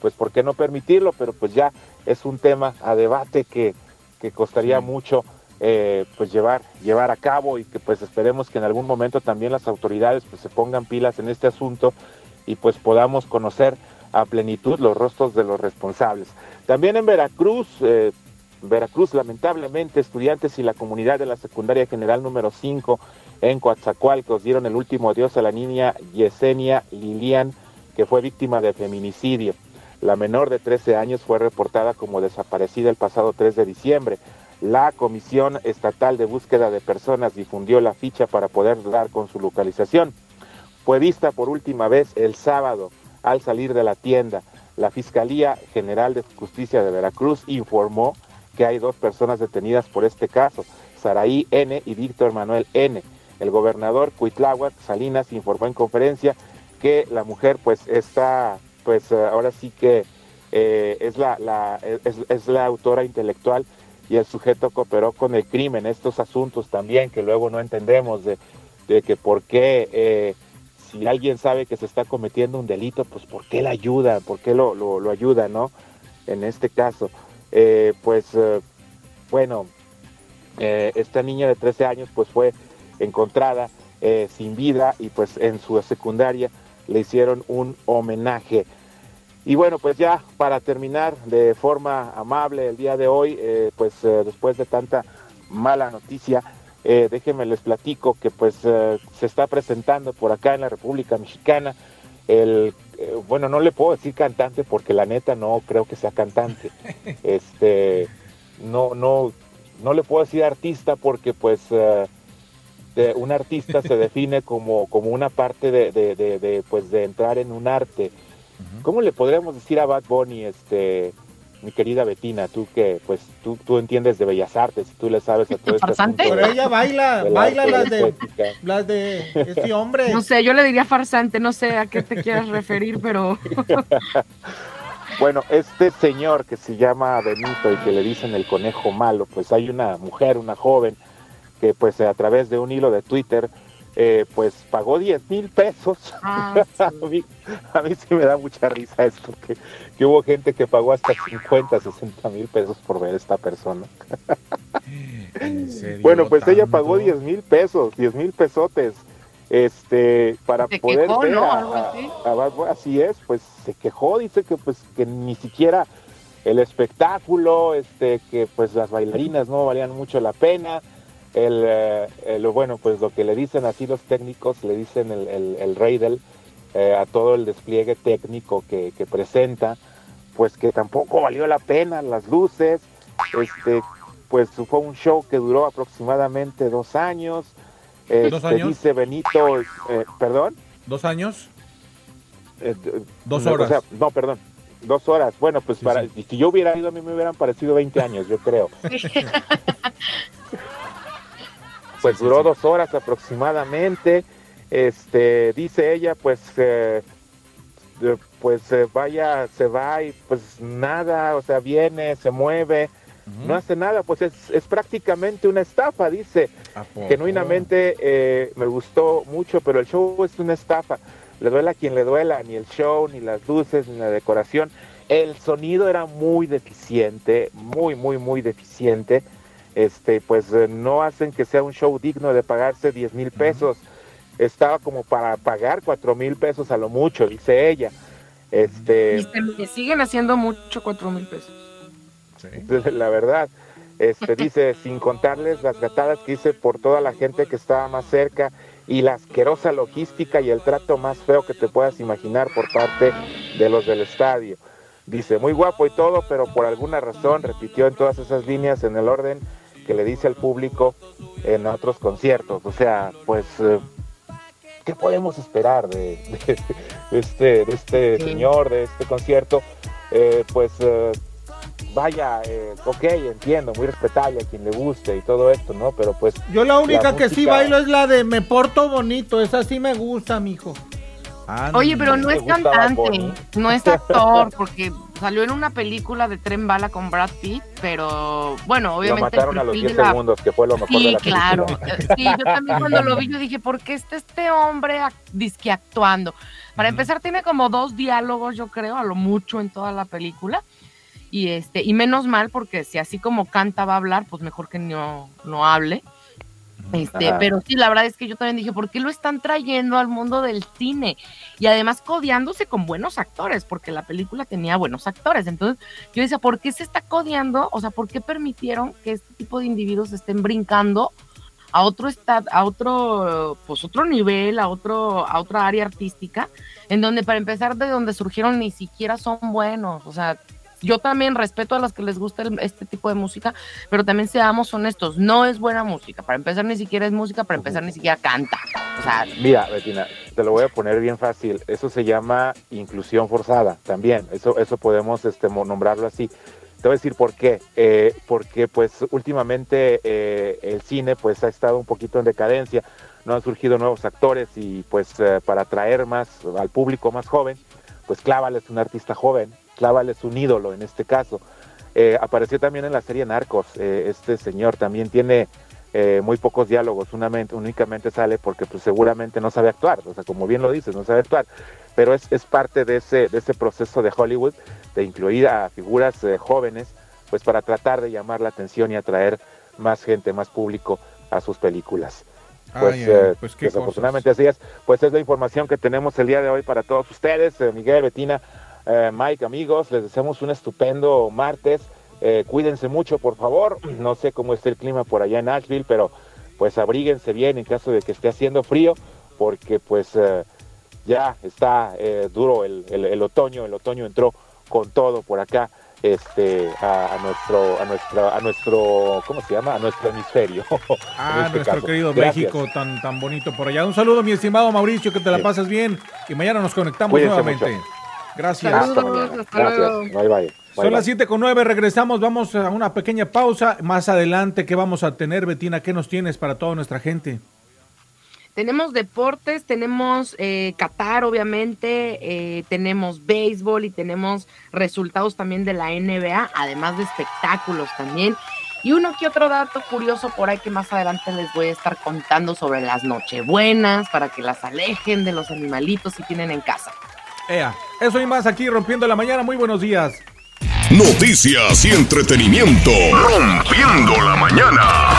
pues por qué no permitirlo, pero pues ya es un tema a debate que que costaría mucho eh, pues llevar llevar a cabo y que pues esperemos que en algún momento también las autoridades pues se pongan pilas en este asunto y pues podamos conocer a plenitud los rostros de los responsables. También en Veracruz, eh, Veracruz lamentablemente estudiantes y la comunidad de la secundaria general número 5 en Coatzacoalcos dieron el último adiós a la niña Yesenia Lilian que fue víctima de feminicidio. La menor de 13 años fue reportada como desaparecida el pasado 3 de diciembre. La Comisión Estatal de Búsqueda de Personas difundió la ficha para poder dar con su localización. Fue vista por última vez el sábado al salir de la tienda. la Fiscalía General de Justicia de Veracruz informó que hay dos personas detenidas por este caso, Saraí N y Víctor Manuel N. El gobernador Cuitláhuac Salinas informó en conferencia que la mujer pues está, pues ahora sí que eh, es, la, es, la autora intelectual y el sujeto cooperó con el crimen. Estos asuntos también que luego no entendemos de, que por qué, eh, si alguien sabe que se está cometiendo un delito, pues por qué la ayuda, por qué lo, lo, ayuda, ¿no? En este caso, eh, pues bueno, esta niña de 13 años pues fue encontrada eh, sin vida y pues en su secundaria le hicieron un homenaje. Y bueno, pues ya para terminar de forma amable el día de hoy, eh, pues eh, después de tanta mala noticia, déjenme les platico que pues se está presentando por acá en la República Mexicana el, bueno, no le puedo decir cantante porque la neta no creo que sea cantante. *laughs* Este, no, no, no le puedo decir artista porque pues un artista se *laughs* define como, como una parte de, de, pues de entrar en un arte. ¿Cómo le podríamos decir a Bad Bunny, este, mi querida Betina, tú que pues tú, tú entiendes de bellas artes y tú le sabes a todo este asunto Pero ella baila, baila las de, las de este hombre. No sé, yo le diría farsante, no sé a qué te quieras referir, pero... *laughs* Bueno, este señor que se llama Benito y que le dicen el conejo malo, pues hay una mujer, una joven, que pues a través de un hilo de Twitter eh, pues pagó 10 mil pesos. Ah, *laughs* a, mí, sí me da mucha risa esto, que, que hubo gente que pagó hasta 50, 60 mil pesos por ver a esta persona. *laughs* bueno, pues ella pagó 10 mil pesos, 10 mil pesotes, este, para poder ver así? así es, pues se quejó, dice que pues que ni siquiera el espectáculo, este, que pues las bailarinas no valían mucho la pena, el, eh, lo bueno, pues lo que le dicen así los técnicos, le dicen el, el, rey del, eh, a todo el despliegue técnico que, presenta, pues que tampoco valió la pena las luces, este, pues fue un show que duró aproximadamente dos años. Este, ¿Dos años? Dice Benito, eh, perdón. ¿Dos años? dos horas. no, perdón, dos horas. Bueno, pues para, si yo hubiera ido, a mí me hubieran parecido 20 años, yo creo. *laughs* pues duró dos horas aproximadamente. Este, dice ella, pues, eh, pues vaya, se va y pues nada, o sea, viene, se mueve, no hace nada, pues es, es prácticamente una estafa, dice. Genuinamente eh, me gustó mucho, pero el show es una estafa. Le duela a quien le duela, ni el show, ni las luces, ni la decoración. El sonido era muy deficiente, muy, muy, muy deficiente este, pues eh, no hacen que sea un show digno de pagarse 10 mil pesos. Estaba como para pagar 4 mil pesos a lo mucho, dice ella. Este, y siguen haciendo mucho 4 mil pesos. *laughs* La verdad, este, dice, *laughs* sin contarles las gatadas que hice por toda la gente que estaba más cerca y la asquerosa logística y el trato más feo que te puedas imaginar por parte de los del estadio. Dice, muy guapo y todo, pero por alguna razón repitió en todas esas líneas en el orden que le dice al público en otros conciertos. O sea, pues, eh, ¿qué podemos esperar de, este, de este señor, de este concierto? Eh, pues, eh, vaya, ok, entiendo, muy respetable a quien le guste y todo esto, ¿no? Pero pues... Yo la única que sí bailo es la de Me Porto Bonito, esa sí me gusta, mijo. Ah, Oye, pero no es cantante, no es actor, porque salió en una película de Tren Bala con Brad Pitt, pero bueno, obviamente. Lo mataron a los 10 segundos, que fue lo mejor de la claro. Sí, yo también *laughs* cuando lo vi, yo dije, ¿por qué está este hombre disque actuando? Para empezar, tiene como dos diálogos, yo creo, a lo mucho en toda la película. Y este, y menos mal, porque si así como canta va a hablar, pues mejor que no, no hable. Este, pero sí, la verdad es que yo también dije, ¿por qué lo están trayendo al mundo del cine? Y además codiándose con buenos actores, porque la película tenía buenos actores. Entonces, yo decía, ¿por qué se está codiando? O sea, ¿por qué permitieron que este tipo de individuos estén brincando a otro estado, a otro, pues otro nivel, a otro, a otra área artística, en donde para empezar de donde surgieron ni siquiera son buenos? O sea, yo también respeto a los que les gusta este tipo de música, pero también seamos honestos, no es buena música. Para empezar, ni siquiera es música, para empezar, ni siquiera canta. Mira, Betina, te lo voy a poner bien fácil. Eso se llama inclusión forzada también. Eso, eso podemos este, nombrarlo así. Te voy a decir por qué. Eh, porque pues últimamente eh, el cine pues ha estado un poquito en decadencia. No han surgido nuevos actores y pues eh, para atraer más al público más joven, pues Clávale es un artista joven. Clávale es un ídolo en este caso. apareció también en la serie Narcos. este señor también tiene eh, muy pocos diálogos, únicamente sale porque pues seguramente no sabe actuar, o sea, como bien lo dices, no sabe actuar, pero es, es parte de ese, de ese proceso de Hollywood de incluir a figuras eh, jóvenes, pues para tratar de llamar la atención y atraer más gente, más público a sus películas. Pues, eh, pues desafortunadamente así es, pues es la información que tenemos el día de hoy para todos ustedes, Miguel, Betina, Mike, amigos, les deseamos un estupendo martes. Eh, cuídense mucho, por favor. No sé cómo está el clima por allá en Nashville, pero pues abríguense bien en caso de que esté haciendo frío, porque pues eh, ya está eh, duro el, el, otoño. El otoño entró con todo por acá este a, nuestro a nuestra a nuestro cómo se llama a nuestro hemisferio. *laughs* Ah este nuestro querido México tan tan bonito por allá. Un saludo mi estimado Mauricio que te la pases bien. Y mañana nos conectamos nuevamente gracias hasta gracias bye bye son las 7 con 9, regresamos, vamos a una pequeña pausa. Más adelante, ¿qué vamos a tener, Betina? ¿Qué nos tienes para toda nuestra gente? Tenemos deportes, tenemos eh, Qatar, obviamente, eh, tenemos béisbol y tenemos resultados también de la NBA, además de espectáculos también. Y uno que otro dato curioso por ahí que más adelante les voy a estar contando sobre las nochebuenas para que las alejen de los animalitos si tienen en casa. Ea, eso y más aquí rompiendo la mañana. Muy buenos días. Noticias y entretenimiento. Rompiendo la mañana.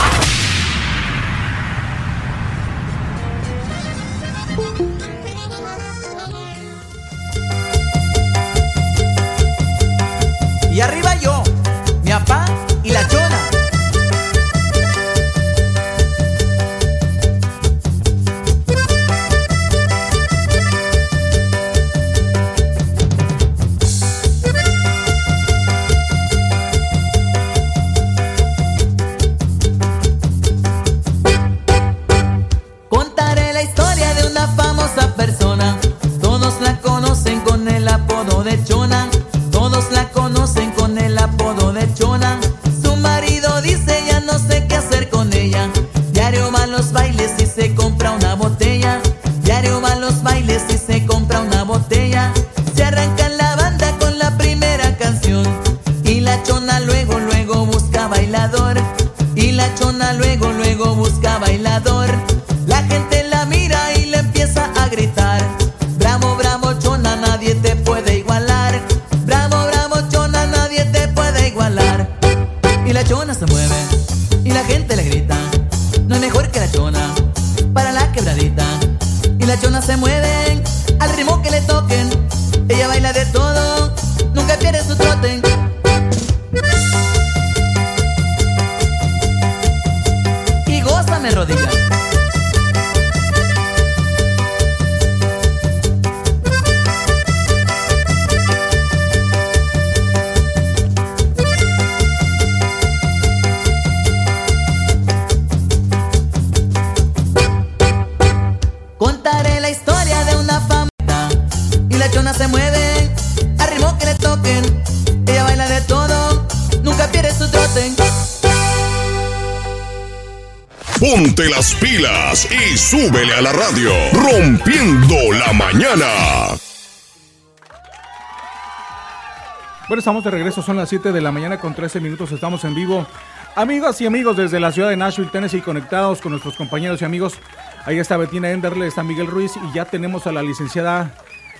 Estamos de regreso, son las 7 de la mañana con 13 minutos, estamos en vivo. Amigas y amigos desde la ciudad de Nashville, Tennessee, conectados con nuestros compañeros y amigos. Ahí está Betina Enderle, está Miguel Ruiz y ya tenemos a la licenciada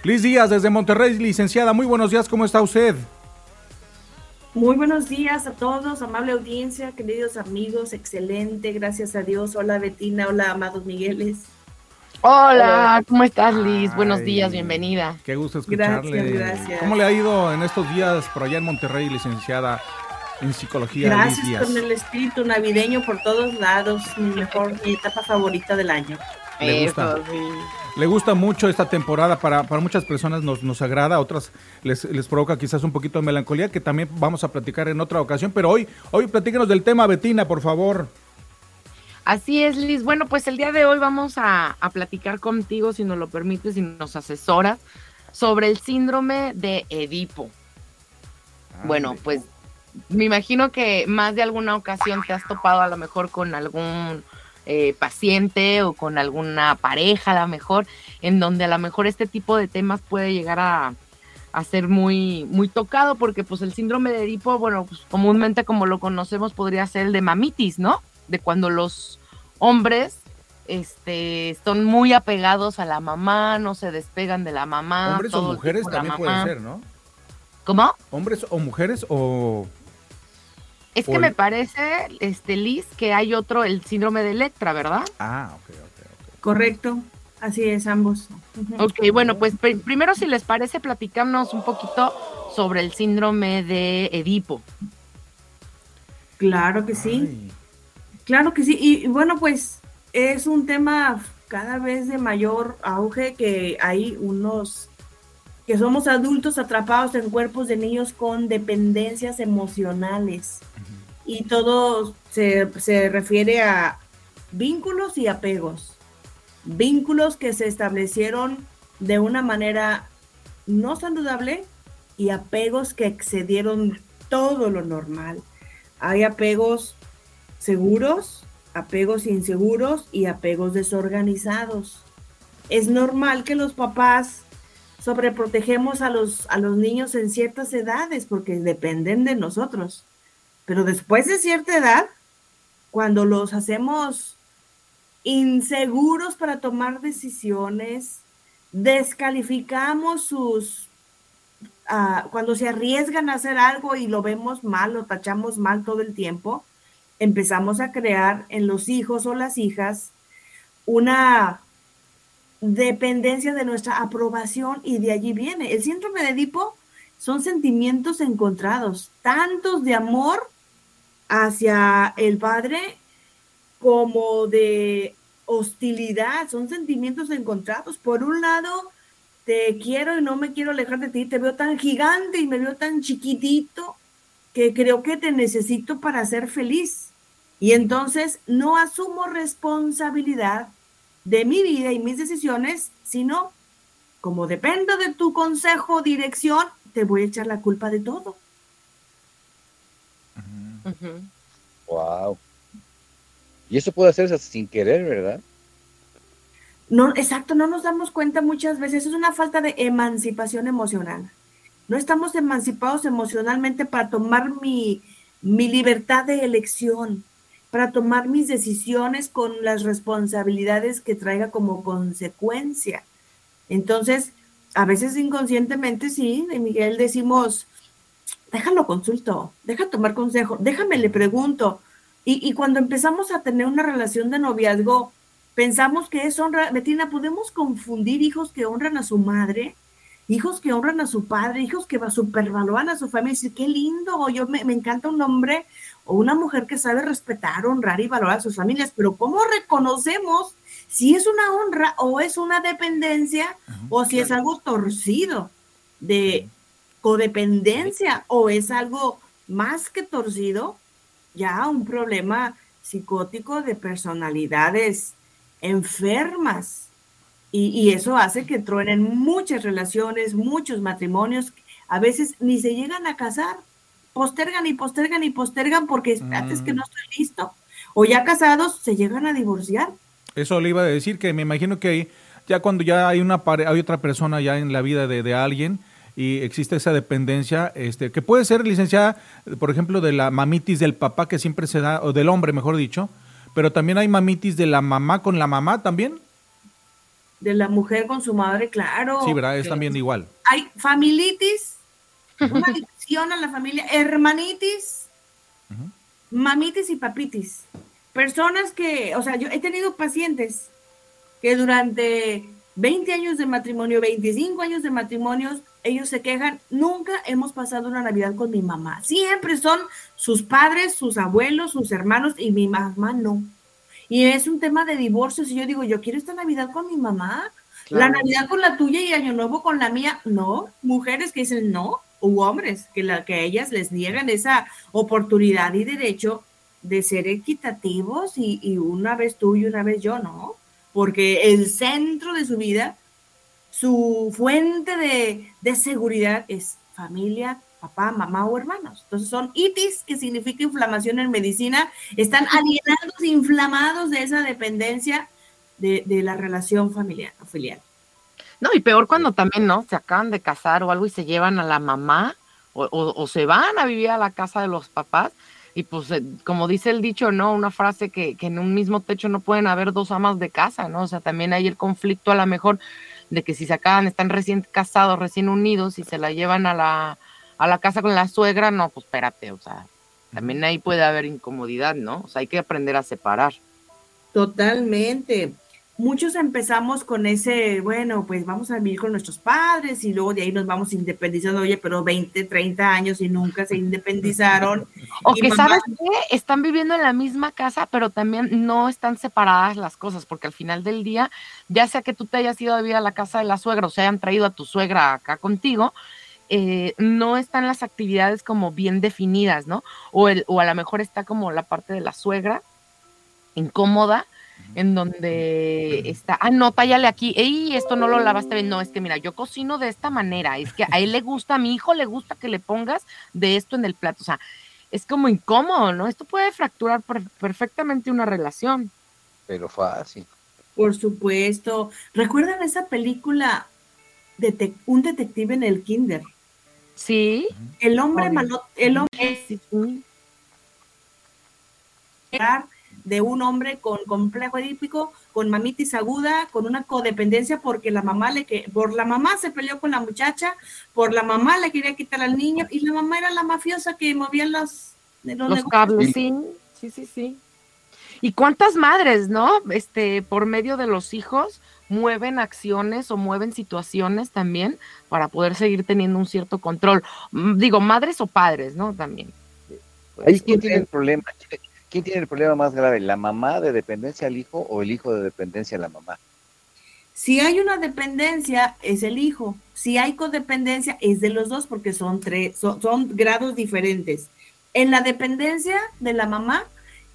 Liz Díaz desde Monterrey. Licenciada, muy buenos días, ¿cómo está usted? Muy buenos días a todos, amable audiencia, queridos amigos, excelente, gracias a Dios. Hola Betina, hola amados Migueles. Hola, ¿cómo estás Liz? buenos días, bienvenida. Qué gusto escucharle. Gracias, gracias. ¿Cómo le ha ido en estos días por allá en Monterrey, licenciada en psicología? Gracias con el espíritu navideño por todos lados, mi mejor, mi etapa favorita del año. Le gusta, le gusta mucho esta temporada, para, para muchas personas nos, nos agrada, a otras les, les, provoca quizás un poquito de melancolía, que también vamos a platicar en otra ocasión, pero hoy, hoy platíquenos del tema, Betina, por favor. Así es, Liz. Bueno, pues el día de hoy vamos a, platicar contigo, si nos lo permites, y nos asesoras, sobre el síndrome de Edipo. Ah, bueno, pues me imagino que más de alguna ocasión te has topado a lo mejor con algún eh, paciente o con alguna pareja a lo mejor, en donde a lo mejor este tipo de temas puede llegar a, ser muy, muy tocado, porque pues el síndrome de Edipo, bueno, pues comúnmente como lo conocemos podría ser el de mamitis, ¿no? De cuando los hombres este, son muy apegados a la mamá, no se despegan de la mamá. Hombres o mujeres también puede ser, ¿no? ¿Cómo? Hombres o mujeres o es que me parece, este, Liz, que hay otro, el síndrome de Electra, ¿verdad? Ah, ok, ok, Correcto, así es, ambos. Ok, bueno, pues primero si les parece, platicamos un poquito sobre el síndrome de Edipo. Claro que sí. Claro que sí. Y, bueno, pues es un tema cada vez de mayor auge que hay unos que somos adultos atrapados en cuerpos de niños con dependencias emocionales. Y todo se, refiere a vínculos y apegos. Vínculos que se establecieron de una manera no saludable y apegos que excedieron todo lo normal. Hay apegos seguros, apegos inseguros y apegos desorganizados. Es normal que los papás sobreprotegemos a los, a los niños en ciertas edades porque dependen de nosotros. Pero después de cierta edad, cuando los hacemos inseguros para tomar decisiones, descalificamos sus, ah, cuando se arriesgan a hacer algo y lo vemos mal, lo tachamos mal todo el tiempo, empezamos a crear en los hijos o las hijas una dependencia de nuestra aprobación y de allí viene. El síndrome de Edipo son sentimientos encontrados, tantos de amor hacia el padre como de hostilidad, son sentimientos encontrados. Por un lado, te quiero y no me quiero alejar de ti, te veo tan gigante y me veo tan chiquitito que creo que te necesito para ser feliz. Y entonces no asumo responsabilidad de mi vida y mis decisiones, sino como dependo de tu consejo, dirección, te voy a echar la culpa de todo. Wow. Y eso puede hacerse sin querer, ¿verdad? No, exacto, no nos damos cuenta muchas veces. Es una falta de emancipación emocional. No estamos emancipados emocionalmente para tomar mi, mi libertad de elección para tomar mis decisiones con las responsabilidades que traiga como consecuencia. Entonces, a veces inconscientemente, sí, de Miguel decimos, déjalo consulto, deja tomar consejo, déjame le pregunto. Y, y, cuando empezamos a tener una relación de noviazgo, pensamos que es honra, Betina, podemos confundir hijos que honran a su madre, hijos que honran a su padre, hijos que supervalúan a su familia, y decir, qué lindo, yo me, me encanta un hombre o una mujer que sabe respetar, honrar y valorar a sus familias, pero ¿cómo reconocemos si es una honra o es una dependencia o si es algo torcido de codependencia o es algo más que torcido, ya un problema psicótico de personalidades enfermas. Y, y, eso hace que truenen muchas relaciones, muchos matrimonios, a veces ni se llegan a casar postergan y postergan y postergan porque antes que mm. no estoy listo. O ya casados se llegan a divorciar. Eso le iba a decir que me imagino que ya cuando ya hay una hay otra persona ya en la vida de, alguien y existe esa dependencia, este, que puede ser licenciada, por ejemplo, de la mamitis del papá que siempre se da, o del hombre, mejor dicho, pero también hay mamitis de la mamá con la mamá también. De la mujer con su madre, claro. Sí, ¿verdad? Es también igual. Hay familitis, una a la familia, hermanitis, mamitis y papitis. Personas que, o sea, yo he tenido pacientes que durante 20 años de matrimonio, 25 años de matrimonio, ellos se quejan, nunca hemos pasado una Navidad con mi mamá. Siempre son sus padres, sus abuelos, sus hermanos y mi mamá no. Y es un tema de divorcios y yo digo, yo quiero esta Navidad con mi mamá. La Navidad con la tuya y Año Nuevo con la mía, no. Mujeres que dicen, no, u hombres que, la, que ellas les niegan esa oportunidad y derecho de ser equitativos y, una vez tú y una vez yo, ¿no? Porque el centro de su vida, su fuente de, de seguridad es familia, papá, mamá o hermanos. Entonces son itis, que significa inflamación en medicina, están alienados, inflamados de esa dependencia de, la relación familiar o filial. No, y peor cuando también, ¿no? Se acaban de casar o algo y se llevan a la mamá o, se van a vivir a la casa de los papás. Y pues, eh, como dice el dicho, ¿no? Una frase que, que en un mismo techo no pueden haber dos amas de casa, ¿no? O sea, también hay el conflicto a lo mejor de que si se acaban, están recién casados, recién unidos y se la llevan a la, a la casa con la suegra, no, pues espérate, o sea, también ahí puede haber incomodidad, ¿no? O sea, hay que aprender a separar. Totalmente. Muchos empezamos con ese, bueno, pues vamos a vivir con nuestros padres y luego de ahí nos vamos independizando, oye, pero 20, 30 años y nunca se independizaron. *laughs* o que sabes qué, están viviendo en la misma casa, pero también no están separadas las cosas, porque al final del día, ya sea que tú te hayas ido a vivir a la casa de la suegra o se hayan traído a tu suegra acá contigo, eh, no están las actividades como bien definidas, ¿no? O, el, o a lo mejor está como la parte de la suegra incómoda, en donde está, ah, no, tállale aquí, ey, esto no lo lavaste bien, no, es que mira, yo cocino de esta manera, es que a él le gusta, a mi hijo le gusta que le pongas de esto en el plato, o sea, es como incómodo, ¿no? Esto puede fracturar perfectamente una relación. Pero fácil. Por supuesto. ¿Recuerdan esa película de Un detective en el kinder? Sí. El hombre malo, el hombre de un hombre con complejo edípico, con mamitis aguda, con una codependencia porque la mamá le que por la mamá se peleó con la muchacha, por la mamá le quería quitar al niño y la mamá era la mafiosa que movía los los, cables, sí, sí, sí, sí. ¿Y cuántas madres, no? Este, por medio de los hijos mueven acciones o mueven situaciones también para poder seguir teniendo un cierto control. Mm, digo, madres o padres, ¿no? También. Ahí quién tiene el problema. *laughs* ¿Quién tiene el problema más grave? ¿La mamá de dependencia al hijo o el hijo de dependencia a la mamá? Si hay una dependencia, es el hijo. Si hay codependencia, es de los dos, porque son tres, son grados diferentes. En la dependencia de la mamá,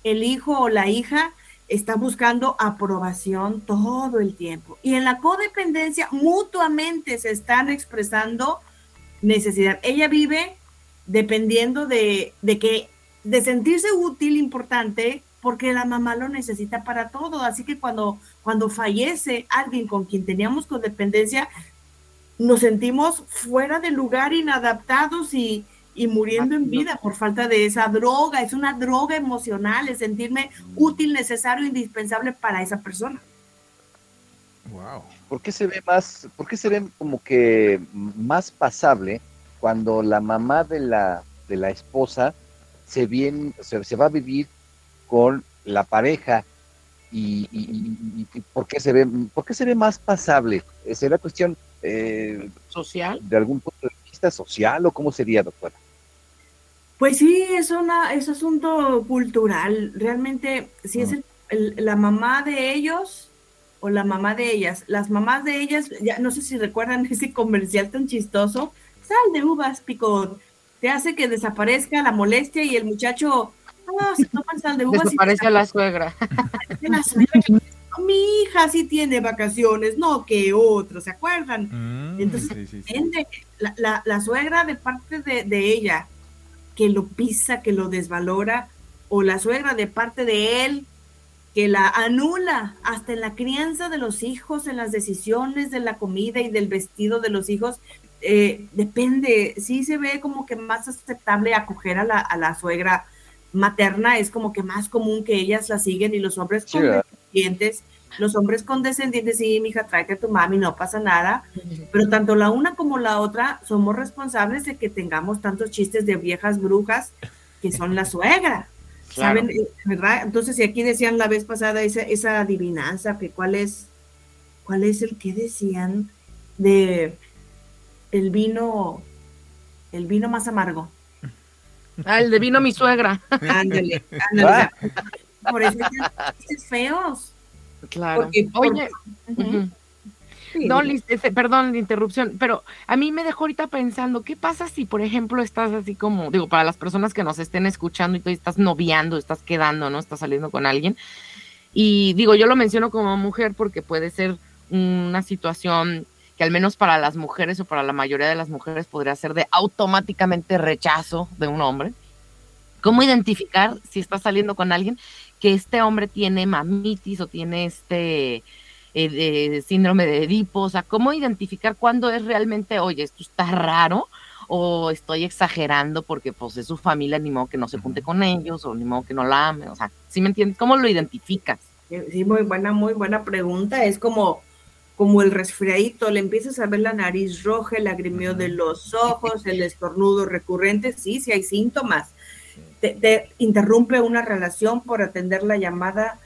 el hijo o la hija está buscando aprobación todo el tiempo. Y en la codependencia mutuamente se están expresando necesidad. Ella vive dependiendo de, de que de sentirse útil, importante, porque la mamá lo necesita para todo. Así que cuando, cuando fallece alguien con quien teníamos codependencia, nos sentimos fuera de lugar, inadaptados y, y muriendo en vida por falta de esa droga. Es una droga emocional, es sentirme útil, necesario, indispensable para esa persona. Wow. ¿Por qué se ve más, por qué se ve como que más pasable cuando la mamá de la, de la esposa se, bien, se, va a vivir con la pareja y, y, por qué se ve por qué se ve más pasable será cuestión eh, social de algún punto de vista social o cómo sería doctora pues sí, es, una, es asunto cultural. Realmente, si es la mamá de ellos o la mamá de ellas. Las mamás de ellas, ya no sé si recuerdan *laughs* ese comercial tan chistoso. Sal de uvas, picot. Te hace que desaparezca la molestia y el muchacho, ah, se toman sal de uvas. Desaparece a la suegra. Mi hija sí tiene vacaciones, no que otro, ¿se acuerdan? Mm, Entonces, La, la, suegra de parte de, de ella que lo pisa, que lo desvalora, o la suegra de parte de él, que la anula hasta en la crianza de los hijos, en las decisiones de la comida y del vestido de los hijos, eh, depende, sí se ve como que más aceptable acoger a la, a la, suegra materna, es como que más común que ellas la siguen y los hombres sí, condescendientes, los hombres condescendientes, sí, mija, tráete a tu mami, no pasa nada, pero tanto la una como la otra somos responsables de que tengamos tantos chistes de viejas brujas que son la suegra. *laughs* ¿Saben? Eh, ¿Verdad? Entonces, si aquí decían la vez pasada esa, esa adivinanza, que cuál es, cuál es el que decían de el vino, el vino más amargo. *laughs* Ah, el de vino mi suegra. Ándale, *laughs* ándale. Por eso es feos. Claro. Oye, no, perdón la interrupción, pero a mí me dejó ahorita pensando, ¿qué pasa si, por ejemplo, estás así como, digo, para las personas que nos estén escuchando y tú estás noviando, estás quedando, ¿no? Estás saliendo con alguien. Y digo, yo lo menciono como mujer porque puede ser una situación que al menos para las mujeres o para la mayoría de las mujeres podría ser de automáticamente rechazo de un hombre. ¿Cómo identificar si estás saliendo con alguien que este hombre tiene mamitis o tiene este eh, síndrome de Edipo, o sea, cómo identificar cuándo es realmente, oye, esto está raro o estoy exagerando porque pues es su familia, ni modo que no se junte con ellos o ni modo que no la ame, o sea, ¿sí me entiendes? ¿Cómo lo identificas? Sí, muy buena, muy buena pregunta, es como como el resfriadito, le empiezas a ver la nariz roja, el lagrimeo de los ojos, el estornudo recurrente, sí, sí hay síntomas. Te, interrumpe una relación por atender la llamada,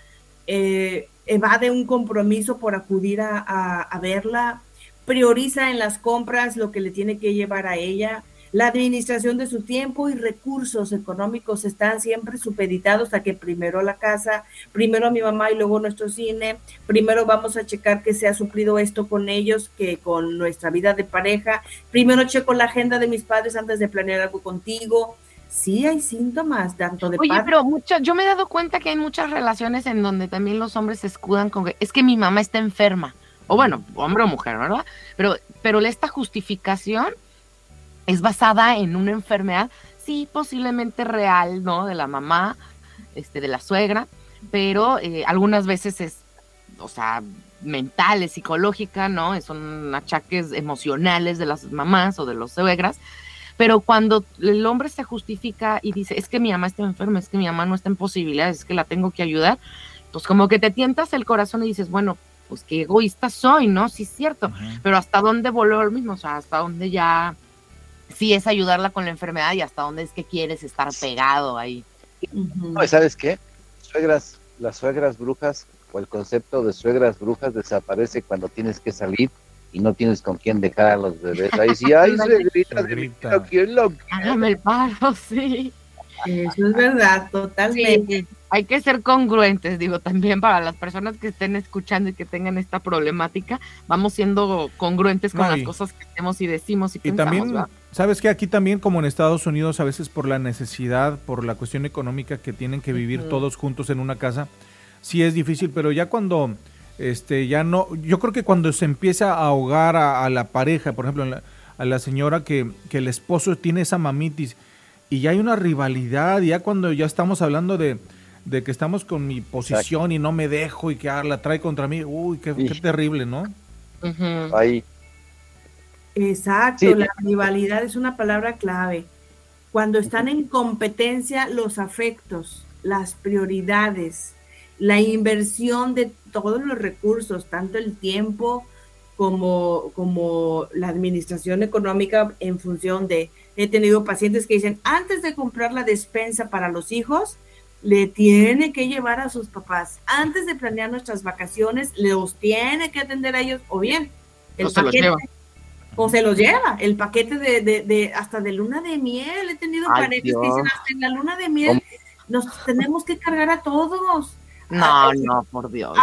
eh, evade un compromiso por acudir a, verla, prioriza en las compras lo que le tiene que llevar a ella. La administración de su tiempo y recursos económicos están siempre supeditados a que primero la casa, primero mi mamá y luego nuestro cine, primero vamos a checar que se ha suplido esto con ellos que con nuestra vida de pareja, primero checo la agenda de mis padres antes de planear algo contigo, sí hay síntomas tanto de Oye, pero mucho, yo me he dado cuenta que hay muchas relaciones en donde también los hombres se escudan con que es que mi mamá está enferma. O bueno, hombre o mujer, ¿verdad? Pero, pero esta justificación es basada en una enfermedad, sí, posiblemente real, ¿no? De la mamá, este, de la suegra, pero eh, algunas veces es, o sea, mental, es psicológica, ¿no? Son achaques emocionales de las mamás o de los suegras pero cuando el hombre se justifica y dice, es que mi mamá está enferma, es que mi mamá no está en posibilidades, es que la tengo que ayudar, pues como que te tientas el corazón y dices, bueno, pues qué egoísta soy, ¿no? Sí es cierto, pero hasta dónde voló el mismo, o sea, hasta dónde ya sí es ayudarla con la enfermedad y hasta dónde es que quieres estar pegado ahí. ¿sabes qué? Suegras, las suegras brujas o el concepto de suegras brujas desaparece cuando tienes que salir y no tienes con quién dejar a los bebés. Ahí sí, ay, *laughs* se grita, se grita, ¿quién lo Hágame el paro, *laughs* sí. Eso es verdad, totalmente. hay que ser congruentes, digo, también para las personas que estén escuchando y que tengan esta problemática, vamos siendo congruentes con las cosas que hacemos y decimos y, y también, sabes que aquí también, como en Estados Unidos, a veces por la necesidad, por la cuestión económica que tienen que vivir todos juntos en una casa, sí es difícil, pero ya cuando este ya no yo creo que cuando se empieza a ahogar a, la pareja por ejemplo a la señora que, el esposo tiene esa mamitis y ya hay una rivalidad ya cuando ya estamos hablando de, que estamos con mi posición y no me dejo y que ah, la trae contra mí uy qué, terrible no ahí. Exacto la rivalidad es una palabra clave. Cuando están en competencia los afectos las prioridades la inversión de todos los recursos, tanto el tiempo como, como la administración económica en función de, he tenido pacientes que dicen, antes de comprar la despensa para los hijos, le tiene que llevar a sus papás. Antes de planear nuestras vacaciones, los tiene que atender a ellos, o bien, el paquete, o se los lleva, el paquete de, de, hasta de luna de miel. He tenido parejas que dicen, hasta en la luna de miel, nos tenemos que cargar a todos. No, no, por Dios.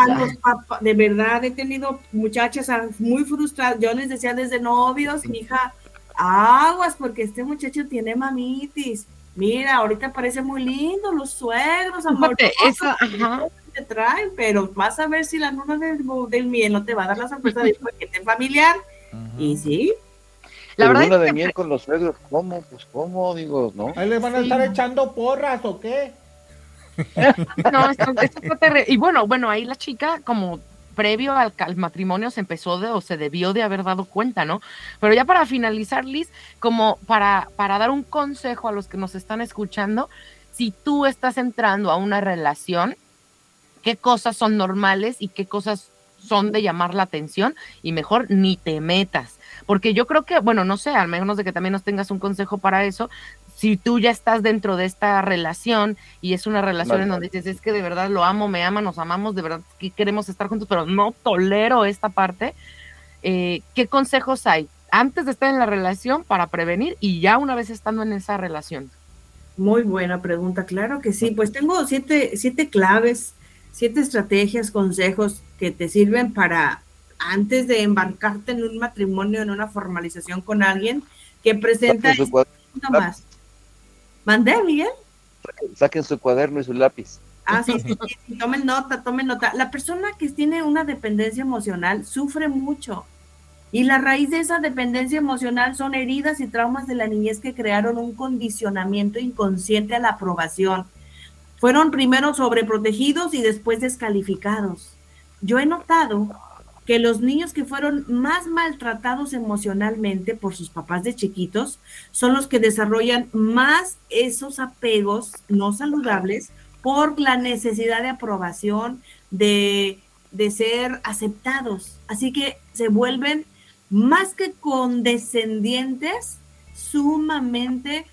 de verdad he tenido muchachas muy frustradas. Yo les decía desde novios, mi hija, aguas, porque este muchacho tiene mamitis. Mira, ahorita parece muy lindo, los suegros, amor. Eso, te traen, pero vas a ver si la luna del, del miel no te va a dar la sorpresa de *laughs* paquete familiar. Y sí, la verdad luna de miel con los suegros, ¿cómo? Pues cómo, digo, ¿no? Ahí le van a estar echando porras o qué. *laughs* No, esto, Y bueno, bueno, ahí la chica, como previo al, matrimonio, se empezó de, o se debió de haber dado cuenta, ¿no? Pero ya para finalizar, Liz, como para, para dar un consejo a los que nos están escuchando, si tú estás entrando a una relación, qué cosas son normales y qué cosas son de llamar la atención y mejor ni te metas. Porque yo creo que, bueno, no sé, al menos de que también nos tengas un consejo para eso, si tú ya estás dentro de esta relación y es una relación en donde dices, es que de verdad lo amo, me ama, nos amamos, de verdad que queremos estar juntos, pero no tolero esta parte, eh, ¿qué consejos hay antes de estar en la relación para prevenir y ya una vez estando en esa relación? Muy buena pregunta, claro que sí. Pues tengo siete, siete claves, siete estrategias, consejos que te sirven para antes de embarcarte en un matrimonio, en una formalización con alguien que presenta más. ¿Mandé, Miguel? Saquen, su cuaderno y su lápiz. Ah, sí, sí, sí, tomen nota, tomen nota. La persona que tiene una dependencia emocional sufre mucho. Y la raíz de esa dependencia emocional son heridas y traumas de la niñez que crearon un condicionamiento inconsciente a la aprobación. Fueron primero sobreprotegidos y después descalificados. Yo he notado que los niños que fueron más maltratados emocionalmente por sus papás de chiquitos son los que desarrollan más esos apegos no saludables por la necesidad de aprobación, de, de ser aceptados. Así que se vuelven más que condescendientes, sumamente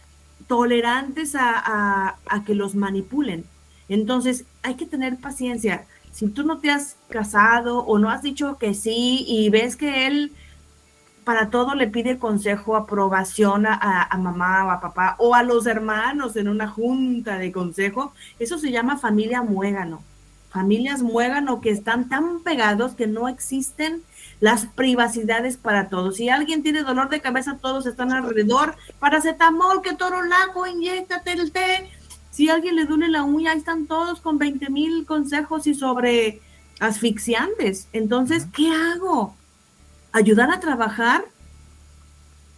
tolerantes a, a, a, que los manipulen. Entonces, hay que tener paciencia. Si tú no te has casado o no has dicho que sí y ves que él para todo le pide consejo, aprobación a, mamá o a papá o a los hermanos en una junta de consejo, eso se llama familia muégano. Familias muégano que están tan pegados que no existen las privacidades para todos. Si alguien tiene dolor de cabeza, todos están alrededor. Paracetamol, que toro lago, inyectate el té. Si a alguien le duele la uña, ahí están todos con 20 mil consejos y sobre asfixiantes. Entonces, ¿qué hago? Ayudar a trabajar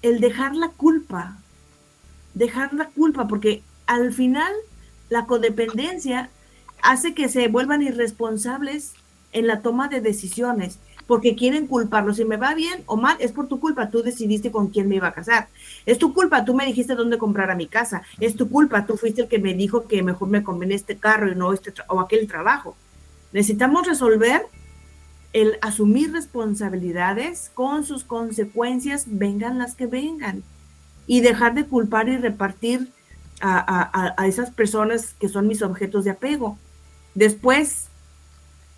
el dejar la culpa. Dejar la culpa, porque al final la codependencia hace que se vuelvan irresponsables en la toma de decisiones porque quieren culparlo. Si me va bien o mal, es por tu culpa. Tú decidiste con quién me iba a casar. Es tu culpa. Tú me dijiste dónde comprar a mi casa. Es tu culpa. Tú fuiste el que me dijo que mejor me conviene este carro y no este o aquel trabajo. Necesitamos resolver el asumir responsabilidades con sus consecuencias, vengan las que vengan, y dejar de culpar y repartir a, a, a esas personas que son mis objetos de apego. Después,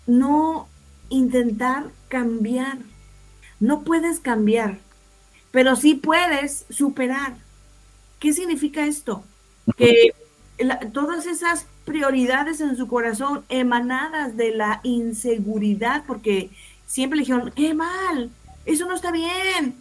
no intentar cambiar. No puedes cambiar, pero sí puedes superar. ¿Qué significa esto? Que la, todas esas prioridades en su corazón emanadas de la inseguridad, porque siempre le dijeron, qué mal, eso no está bien.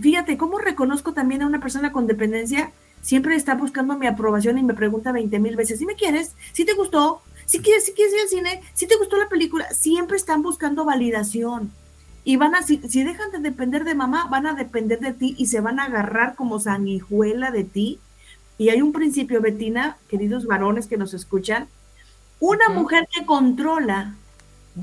Fíjate, ¿cómo reconozco también a una persona con dependencia? Siempre está buscando mi aprobación y me pregunta 20 mil veces, si me quieres, si te gustó, si quieres, si quieres ir al cine, si te gustó la película, siempre están buscando validación. Y van a, si, si, dejan de depender de mamá, van a depender de ti y se van a agarrar como sanguijuela de ti. Y hay un principio, Betina, queridos varones que nos escuchan, una mujer que controla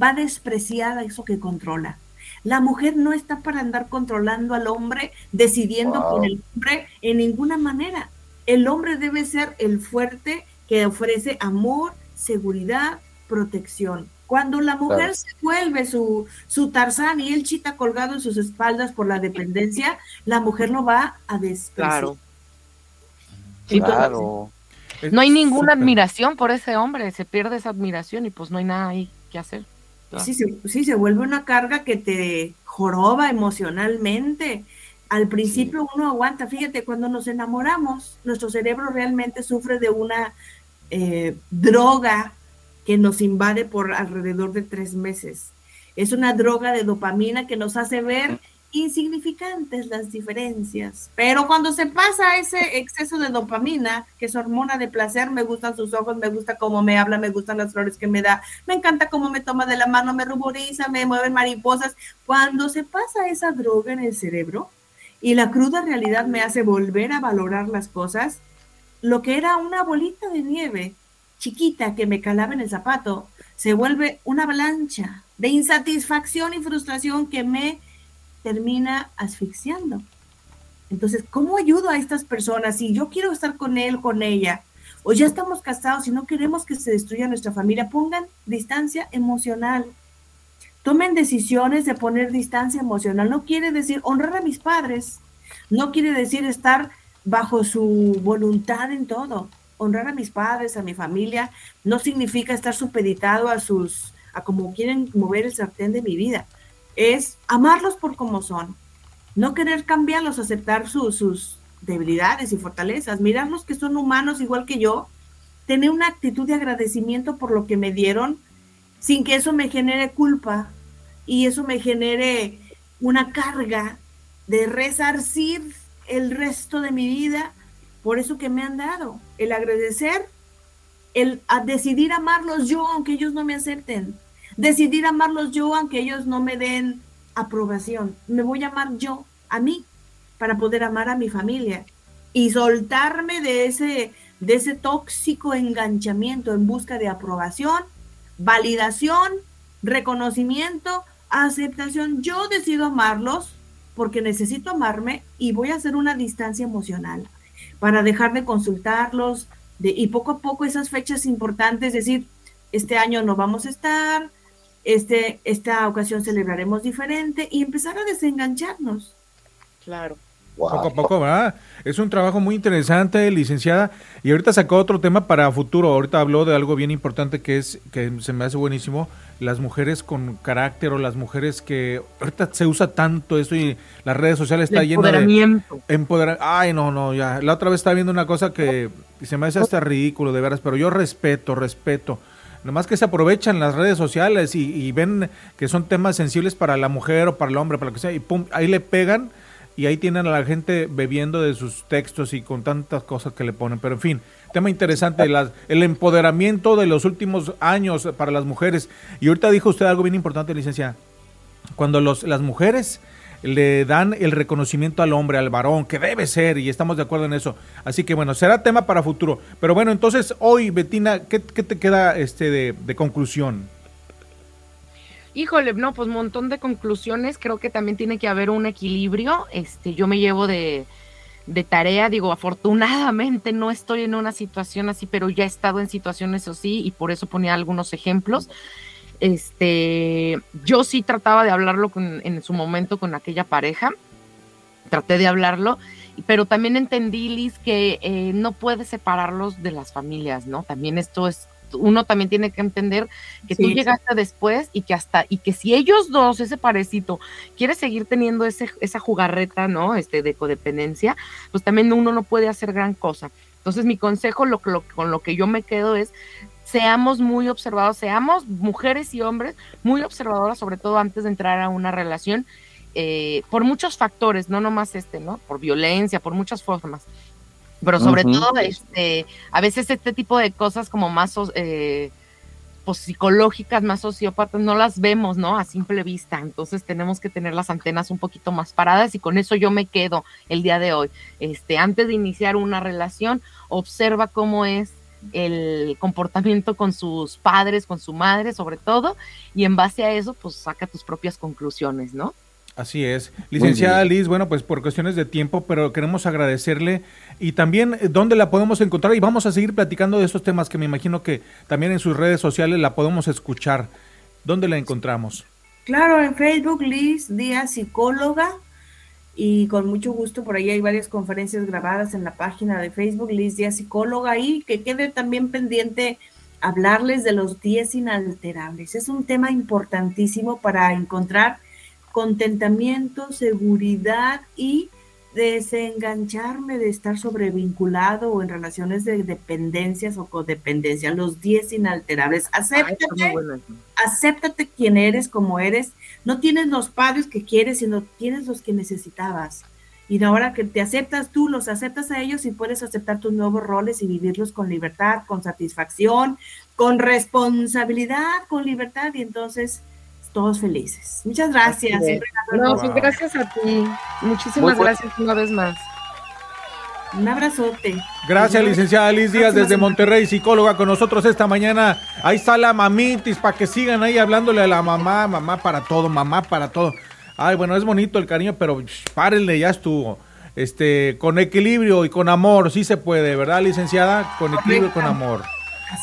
va a despreciar a eso que controla. La mujer no está para andar controlando al hombre, decidiendo wow. por el hombre en ninguna manera. El hombre debe ser el fuerte que ofrece amor, seguridad, protección. Cuando la mujer claro. se vuelve su, su Tarzán y el chita colgado en sus espaldas por la dependencia, la mujer lo va a despreciar. Claro. claro. no hay ninguna admiración por ese hombre, se pierde esa admiración y pues no hay nada ahí que hacer. Sí, sí, sí, se vuelve una carga que te joroba emocionalmente. Al principio sí. uno aguanta, fíjate, cuando nos enamoramos, nuestro cerebro realmente sufre de una eh, droga que nos invade por alrededor de tres meses. Es una droga de dopamina que nos hace ver insignificantes las diferencias. Pero cuando se pasa ese exceso de dopamina, que es hormona de placer, me gustan sus ojos, me gusta cómo me habla, me gustan las flores que me da, me encanta cómo me toma de la mano, me ruboriza, me mueven mariposas. Cuando se pasa esa droga en el cerebro y la cruda realidad me hace volver a valorar las cosas, lo que era una bolita de nieve chiquita que me calaba en el zapato, se vuelve una avalancha de insatisfacción y frustración que me termina asfixiando. Entonces, ¿cómo ayudo a estas personas si yo quiero estar con él, con ella, o ya estamos casados y no queremos que se destruya nuestra familia? Pongan distancia emocional. Tomen decisiones de poner distancia emocional. No quiere decir honrar a mis padres, no quiere decir estar bajo su voluntad en todo. Honrar a mis padres, a mi familia, no significa estar supeditado a sus, a como quieren mover el sartén de mi vida. Es amarlos por como son. No querer cambiarlos, aceptar su, sus debilidades y fortalezas, mirarlos que son humanos igual que yo, tener una actitud de agradecimiento por lo que me dieron, sin que eso me genere culpa, y eso me genere una carga de resarcir el resto de mi vida por eso que me han dado, el agradecer, el decidir amarlos yo aunque ellos no me acepten, decidir amarlos yo aunque ellos no me den aprobación, me voy a amar yo a mí para poder amar a mi familia. Y soltarme de ese de ese tóxico enganchamiento en busca de aprobación, validación, reconocimiento, aceptación. Yo decido amarlos porque necesito amarme y voy a hacer una distancia emocional para dejar de consultarlos de, y poco a poco esas fechas importantes, decir, este año no vamos a estar, este, esta ocasión celebraremos diferente y empezar a desengancharnos. Claro. Poco a poco, va. Es un trabajo muy interesante, licenciada. Y ahorita sacó otro tema para futuro. Ahorita habló de algo bien importante que es que se me hace buenísimo. Las mujeres con carácter o las mujeres que ahorita se usa tanto esto y las redes sociales está lleno de empoderamiento. Ay, no, no, ya. La otra vez estaba viendo una cosa que se me hace hasta ridículo, de veras, pero yo respeto, respeto. Nomás que se aprovechan las redes sociales y, y ven que son temas sensibles para la mujer o para el hombre, para lo que sea, y pum, ahí le pegan y ahí tienen a la gente bebiendo de sus textos y con tantas cosas que le ponen. Pero en fin, tema interesante, el empoderamiento de los últimos años para las mujeres. Y ahorita dijo usted algo bien importante, licencia. Cuando los, las mujeres le dan el reconocimiento al hombre, al varón, que debe ser, y estamos de acuerdo en eso. Así que bueno, será tema para futuro. Pero bueno, entonces hoy, Betina, ¿qué, te queda este de, de conclusión? Híjole, no, pues un montón de conclusiones. Creo que también tiene que haber un equilibrio. Este, yo me llevo de, tarea, digo, afortunadamente no estoy en una situación así, pero ya he estado en situaciones así y por eso ponía algunos ejemplos. Este, yo sí trataba de hablarlo en su momento con aquella pareja, traté de hablarlo, pero también entendí, Liz, que eh, no puedes separarlos de las familias, ¿no? También esto es uno también tiene que entender que tú llegaste después y que hasta, y que si ellos dos, ese parecito, quiere seguir teniendo ese, esa jugarreta, ¿no? Este, de codependencia, pues también uno no puede hacer gran cosa. Entonces, mi consejo, lo, con lo que yo me quedo es, seamos muy observados, seamos mujeres y hombres muy observadoras, sobre todo antes de entrar a una relación, eh, por muchos factores, no nomás este, ¿no? Por violencia, por muchas formas pero sobre todo este a veces este tipo de cosas como más eh, pues, psicológicas más sociópatas no las vemos no a simple vista. Entonces tenemos que tener las antenas un poquito más paradas y con eso yo me quedo el día de hoy. Este antes de iniciar una relación observa cómo es el comportamiento con sus padres con su madre sobre todo y en base a eso pues saca tus propias conclusiones no Así es. Licenciada Liz, bueno, pues por cuestiones de tiempo, pero queremos agradecerle y también eh, dónde la podemos encontrar y vamos a seguir platicando de esos temas que me imagino que también en sus redes sociales la podemos escuchar. ¿Dónde la encontramos? Claro, en Facebook Liz Díaz Psicóloga y con mucho gusto por ahí hay varias conferencias grabadas en la página de Facebook Liz Díaz Psicóloga y que quede también pendiente hablarles de los 10 inalterables. Es un tema importantísimo para encontrar contentamiento, seguridad y desengancharme de estar sobrevinculado o en relaciones de dependencias o codependencia, los 10 inalterables. Acéptate, acéptate quien eres, como eres. No tienes los padres que quieres, sino tienes los que necesitabas. Y ahora que te aceptas tú, los aceptas a ellos y puedes aceptar tus nuevos roles y vivirlos con libertad, con satisfacción, con responsabilidad, con libertad. Y entonces todos felices. Muchas gracias. No, pues gracias a ti. Muchísimas gracias una vez más. Un abrazote. Gracias, licenciada Liz Díaz desde Monterrey, psicóloga con nosotros esta mañana. Ahí está la mamitis para que sigan ahí hablándole a la mamá, mamá para todo, mamá para todo. Ay, bueno, es bonito el cariño, pero párenle, ya estuvo. Este, con equilibrio y con amor, sí se puede, ¿verdad, licenciada? Con equilibrio y con amor.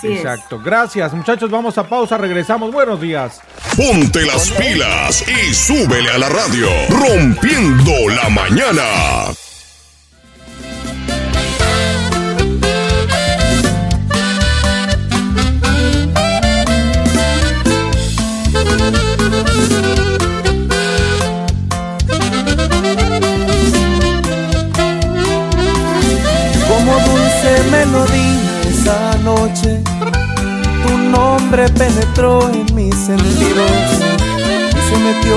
Exacto. Gracias, muchachos. Vamos a pausa. Regresamos. Buenos días. Ponte las pilas y súbele a la radio. Rompiendo la mañana. Como dulce melodía penetró en mis sentidos. Mis se metió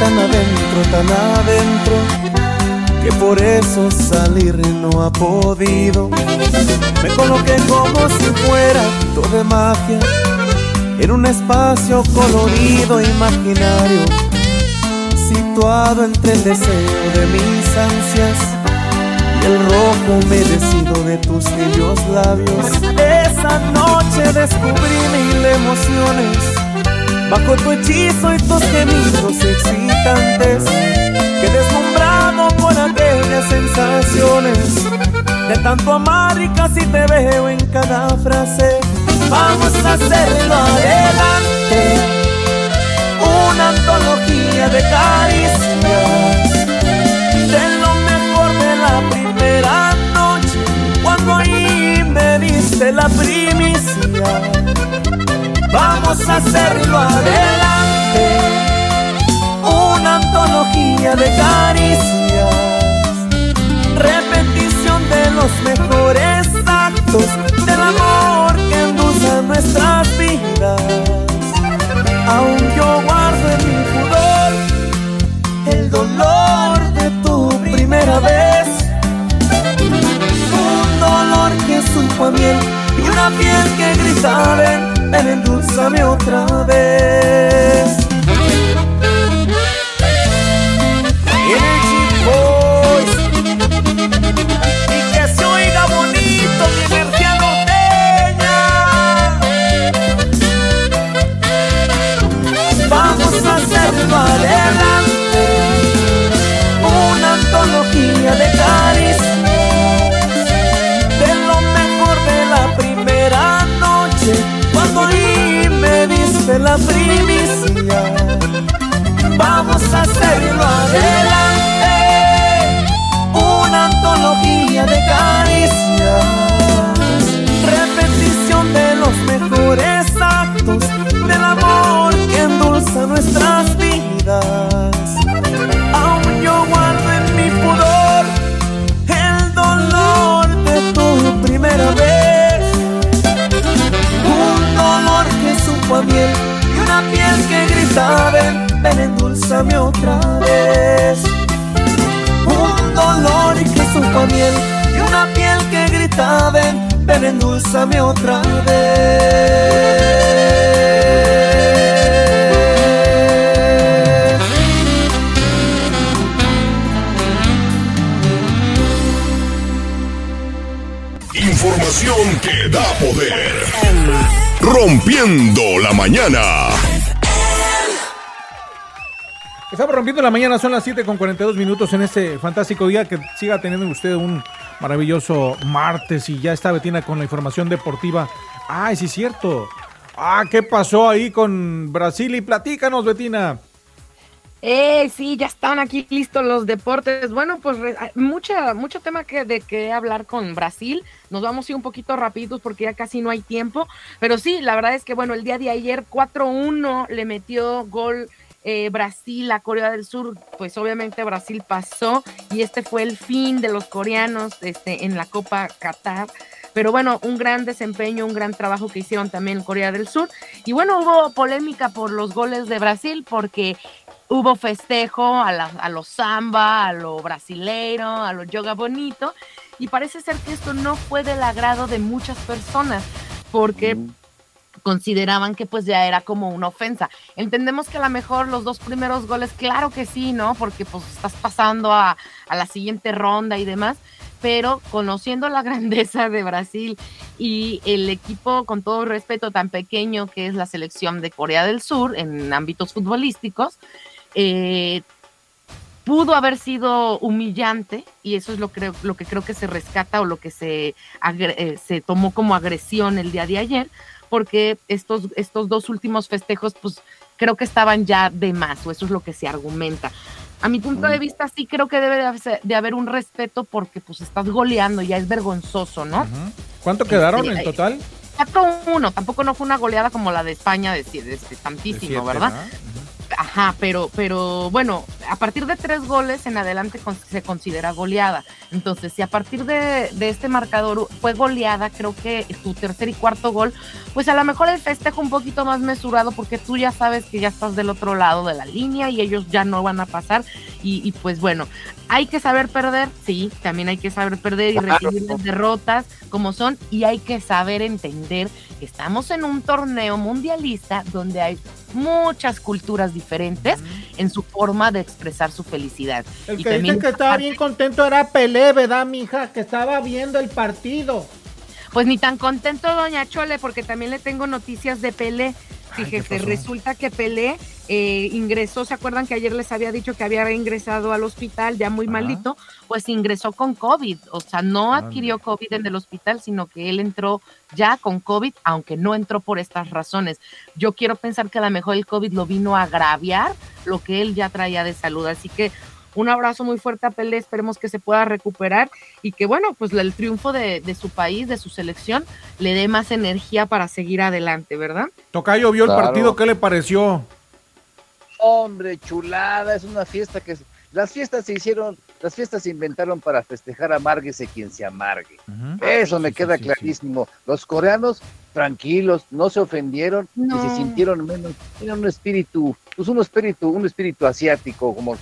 tan adentro, tan adentro, que por eso salir no ha podido. Me coloqué como si fuera todo de magia, en un espacio colorido imaginario, situado entre el deseo de mis ansias y el rojo humedecido de tus tibios labios. Esa noche descubrí mil emociones bajo tu hechizo y tus gemidos excitantes. Que deslumbrado por aquellas sensaciones de tanto amar y casi te veo en cada frase. Vamos a hacerlo adelante, una antología de caricias, de lo mejor de la primera diste la primicia. Vamos a hacerlo adelante, una antología de caricias, repetición de los mejores actos del amor que endulza nuestras vidas. Aún yo guardo en mi pudor el dolor de tu primera vez, un dolor que supo a miel y una piel que grita ven, ven endulzame otra vez. Diste la primicia. Vamos a hacerlo adelante, que grita ven, endulzame otra vez. Un dolor que supo a miel y una piel que grita ven, ven otra vez. Información que da poder. Rompiendo la mañana. Estamos rompiendo la mañana, son las 7 con 42 minutos en este fantástico día. Que siga teniendo usted un maravilloso martes y ya está Betina con la información deportiva. Ay, sí es cierto. Ah, ¿qué pasó ahí con Brasil? Y platícanos, Betina. Eh, sí, ya están aquí listos los deportes. Bueno, pues hay mucha, mucho tema que, de que hablar con Brasil. Nos vamos a ir un poquito rapiditos porque ya casi no hay tiempo. Pero sí, la verdad es que, bueno, el día de ayer 4-1 le metió gol eh, Brasil a Corea del Sur. Pues obviamente Brasil pasó y este fue el fin de los coreanos este, en la Copa Qatar. Pero bueno, un gran desempeño, un gran trabajo que hicieron también Corea del Sur. Y bueno, hubo polémica por los goles de Brasil porque hubo festejo a, la- a lo samba, a lo brasileiro, a lo yoga bonito, y parece ser que esto no fue del agrado de muchas personas, porque consideraban que pues ya era como una ofensa. Entendemos que a lo mejor los dos primeros goles, claro que sí, ¿no? Porque pues estás pasando a, a la siguiente ronda y demás, pero conociendo la *laughs* grandeza de Brasil y el equipo, con todo respeto, tan pequeño que es la selección de Corea del Sur en ámbitos futbolísticos, eh, pudo haber sido humillante y eso es lo, lo que creo que se rescata o lo que se, eh, se tomó como agresión el día de ayer, porque estos, estos dos últimos festejos, pues creo que estaban ya de más, o eso es lo que se argumenta. A mi punto de vista, sí creo que debe de haber, un respeto porque pues estás goleando, ya es vergonzoso, ¿no? ¿Cuánto quedaron Este, en total? 4-1, tampoco no fue una goleada como la de España de, de- de tantísimo, siete, ¿verdad? ¿verdad? Ajá, pero, pero bueno, a partir de tres goles en adelante se considera goleada. Entonces, si a partir de, este marcador fue goleada, creo que tu tercer y cuarto gol, pues a lo mejor el festejo un poquito más mesurado porque tú ya sabes que ya estás del otro lado de la línea y ellos ya no van a pasar. Y, y pues bueno, hay que saber perder, sí, también hay que saber perder y recibir las derrotas como son y hay que saber entender que estamos en un torneo mundialista donde hay muchas culturas diferentes en su forma de expresar su felicidad. El que dice que estaba bien contento era Pelé, ¿verdad, mija? Que estaba viendo el partido. Pues ni tan contento, doña Chole, porque también le tengo noticias de Pelé. Fíjese, resulta que Pelé eh, ingresó, ¿se acuerdan que ayer les había dicho que había ingresado al hospital ya muy malito? Pues ingresó con COVID, o sea, no adquirió COVID en el hospital, sino que él entró ya con COVID, aunque no entró por estas razones. Yo quiero pensar que a lo mejor el COVID lo vino a agraviar lo que él ya traía de salud, así que un abrazo muy fuerte a Pelé, esperemos que se pueda recuperar y que bueno, pues el triunfo de, su país, de su selección, le dé más energía para seguir adelante, ¿verdad? Tocayo vio el partido, ¿qué le pareció? Hombre, chulada, es una fiesta que las fiestas se hicieron, las fiestas se inventaron para festejar amarguese quien se amargue. Eso me queda clarísimo. Los coreanos tranquilos, no se ofendieron y se sintieron menos, tienen un espíritu, pues un espíritu, un espíritu asiático, como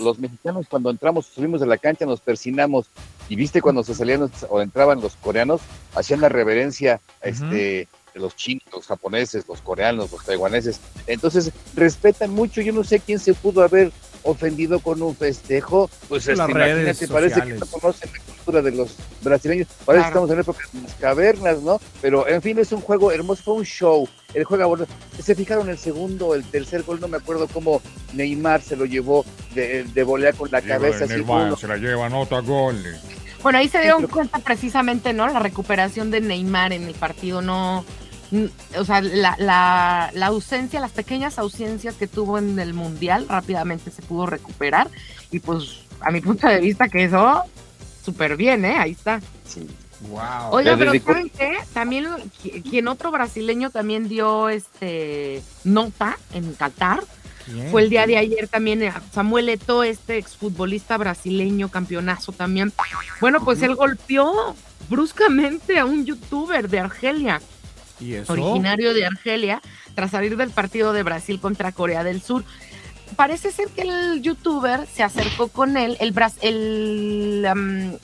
los, mexicanos cuando entramos, subimos de la cancha, nos persinamos y viste cuando se salían o entraban los coreanos, hacían la reverencia este, de los chinos, los japoneses, los coreanos, los taiwaneses. Entonces, respetan mucho. Yo no sé quién se pudo haber ofendido con un festejo. Pues este, imagínate, parece que no conocen la cultura de los brasileños. Parece que estamos en época de las cavernas, ¿no? Pero en fin, es un juego hermoso, fue un show. El juego bueno. Se fijaron el segundo, el tercer gol, no me acuerdo cómo Neymar se lo llevó de, de volea con la cabeza. Neymar, se la lleva, nota gol. Bueno, ahí se dieron cuenta precisamente, ¿no? La recuperación de Neymar en el partido, no, o sea, la, la, la, ausencia, las pequeñas ausencias que tuvo en el Mundial rápidamente se pudo recuperar y pues a mi punto de vista que eso súper bien, ¿eh? Ahí está. Sí. Wow. Oiga, pero ¿saben qué? También quien otro brasileño también dio este nota en Qatar. Fue el día de ayer también eh, Samuel Eto, este exfutbolista brasileño, campeonazo también. Bueno, pues él golpeó bruscamente a un youtuber de Argelia originario de Argelia, tras salir del partido de Brasil contra Corea del Sur. Parece ser que el youtuber se acercó con él, el, el,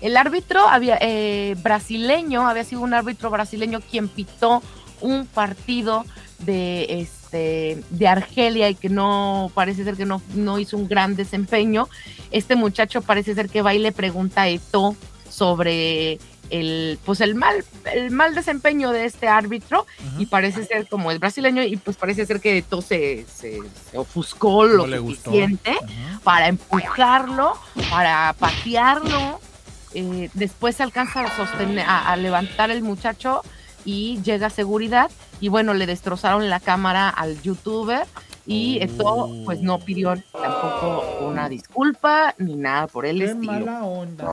el árbitro había, eh, brasileño, había sido un árbitro brasileño quien pitó un partido de este de Argelia y que no parece ser que no, no hizo un gran desempeño. Este muchacho parece ser que va y le pregunta a Eto sobre el pues el mal el mal desempeño de este árbitro y parece ser como es brasileño y pues parece ser que todo se, se, ofuscó lo suficiente para empujarlo para patearlo eh, después se alcanza a sostener a, levantar el muchacho y llega a seguridad y bueno le destrozaron la cámara al youtuber y esto pues no pidió tampoco una disculpa ni nada por el estilo. Mala onda.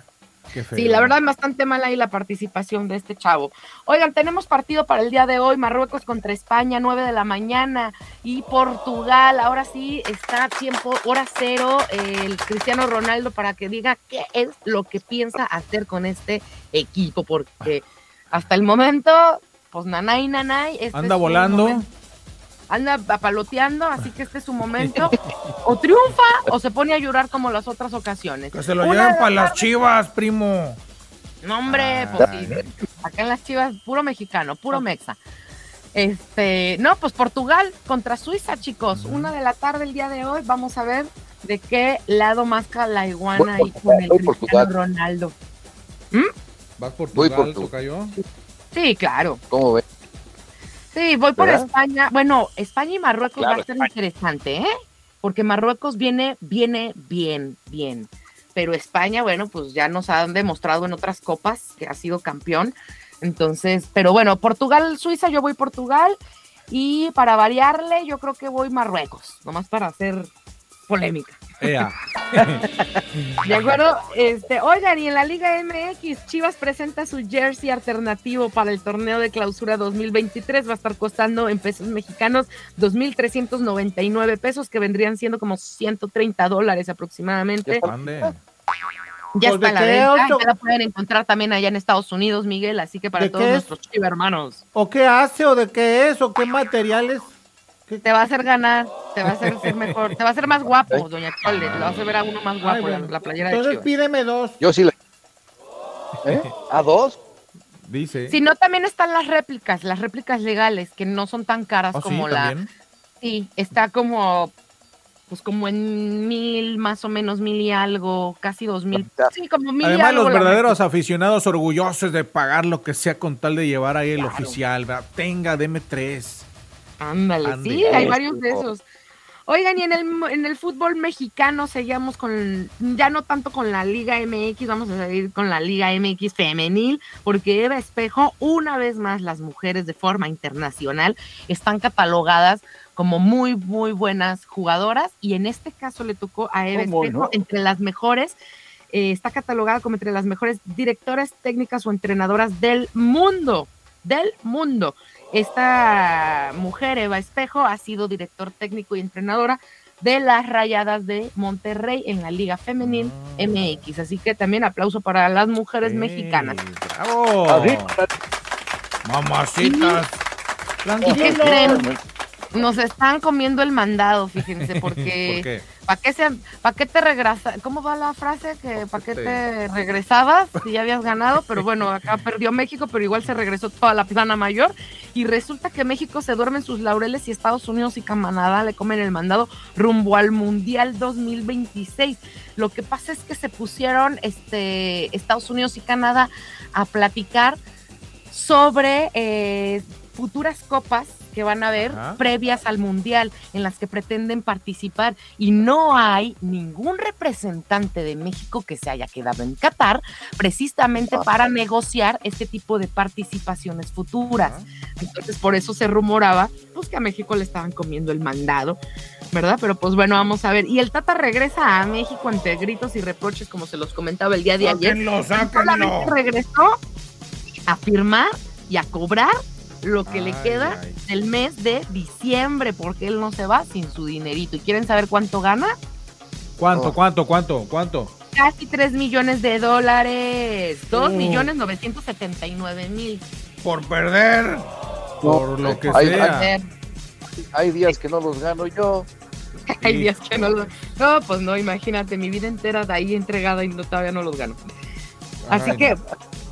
Sí, la verdad, bastante mala ahí la participación de este chavo. Oigan, tenemos partido para el día de hoy, Marruecos contra España, 9 de la mañana, y Portugal, ahora sí está a tiempo, hora cero, el Cristiano Ronaldo para que diga qué es lo que piensa hacer con este equipo, porque hasta el momento, pues nanay, nanay. Este Anda volando anda paloteando, así que este es su momento. O triunfa o se pone a llorar como las otras ocasiones. Que se lo lleven para las chivas, primo. No, hombre, ah. pues acá en las chivas, puro mexicano, puro mexa. Este, no, pues Portugal contra Suiza, chicos. Una de la tarde el día de hoy. Vamos a ver de qué lado masca la iguana ahí con el Cristiano Ronaldo. ¿Mm? ¿Vas por Portugal, Portugal. Sí, claro. ¿Cómo ves? Sí, voy por España. Bueno, España y Marruecos va a ser interesante, ¿eh? Porque Marruecos viene, viene bien, bien. Pero España, bueno, pues ya nos han demostrado en otras copas que ha sido campeón. Entonces, pero bueno, Portugal, Suiza, yo voy Portugal. Y para variarle, yo creo que voy Marruecos, nomás para hacer polémica. De acuerdo, este, oigan, y en la Liga MX, Chivas presenta su jersey alternativo para el torneo de clausura 2023. Va a estar costando en pesos mexicanos 2.399 pesos, que vendrían siendo como 130 dólares aproximadamente. Ya está la venta, ya la pueden encontrar también allá en Estados Unidos, Miguel, así que para todos nuestros chivas hermanos. ¿O qué hace o de qué es o qué materiales? Te va a hacer ganar, te va a hacer ser mejor, te va a hacer más guapo, doña Chole, te va a hacer ver a uno más guapo en la playera Entonces de Chivas. pídeme dos. Yo sí la... ¿Eh? ¿A dos? Dice. Si no, también están las réplicas, las réplicas legales, que no son tan caras ¿Ah, sí? como la... ¿También? Sí, está como, pues como en mil, más o menos mil y algo, casi dos mil. Sí, como mil y Además, algo los la verdaderos aficionados orgullosos de pagar lo que sea con tal de llevar ahí el oficial. ¿verdad? Tenga, deme tres. Ándale, Ande. sí, hay varios de esos. Oigan, y en el, en el fútbol mexicano seguíamos con, ya no tanto con la Liga MX, vamos a seguir con la Liga MX femenil, porque Eva Espejo, una vez más, las mujeres de forma internacional están catalogadas como muy, muy buenas jugadoras, y en este caso le tocó a Eva ¿Cómo Espejo no? entre las mejores, eh, está catalogada como entre las mejores directoras técnicas o entrenadoras del mundo, del mundo. Esta mujer, Eva Espejo, ha sido director técnico y entrenadora de las Rayadas de Monterrey en la Liga Femenil MX. Así que también aplauso para las mujeres mexicanas. ¡Bravo! Así, Mamacitas. ¿Y qué creen? Nos están comiendo el mandado, fíjense, *laughs* porque ¿Por qué? ¿Para qué, se- pa' qué te regresa? ¿Cómo va la frase? que ¿Para qué te regresabas si ya habías ganado? Pero bueno, *laughs* acá perdió México, pero igual se regresó toda la plana mayor. Y resulta que México se duerme en sus laureles y Estados Unidos y Canadá le comen el mandado rumbo al Mundial 2026. Lo que pasa es que se pusieron este, Estados Unidos y Canadá a platicar sobre eh, futuras copas que van a haber Ajá. previas al mundial en las que pretenden participar y no hay ningún representante de México que se haya quedado en Qatar precisamente para negociar este tipo de participaciones futuras. Entonces por eso se rumoraba pues que a México le estaban comiendo el mandado, ¿verdad? Pero pues bueno, vamos a ver. Y el Tata regresa a México entre gritos y reproches como se los comentaba el día de ayer. Sáquenlo, Solamente sáquenlo. regresó a firmar y a cobrar lo que le queda ay. del mes de diciembre, porque él no se va sin su dinerito. ¿Y quieren saber cuánto gana? ¿Cuánto, Oh. cuánto, cuánto, cuánto? Casi 3 millones de dólares. 2 Oh. millones 979 mil. Por perder. Por lo que Ay, sea. Hay días que no los gano yo. *laughs* Hay días que no lo... No, pues no, imagínate, mi vida entera de ahí entregada y no, todavía no los gano. Así Ay, que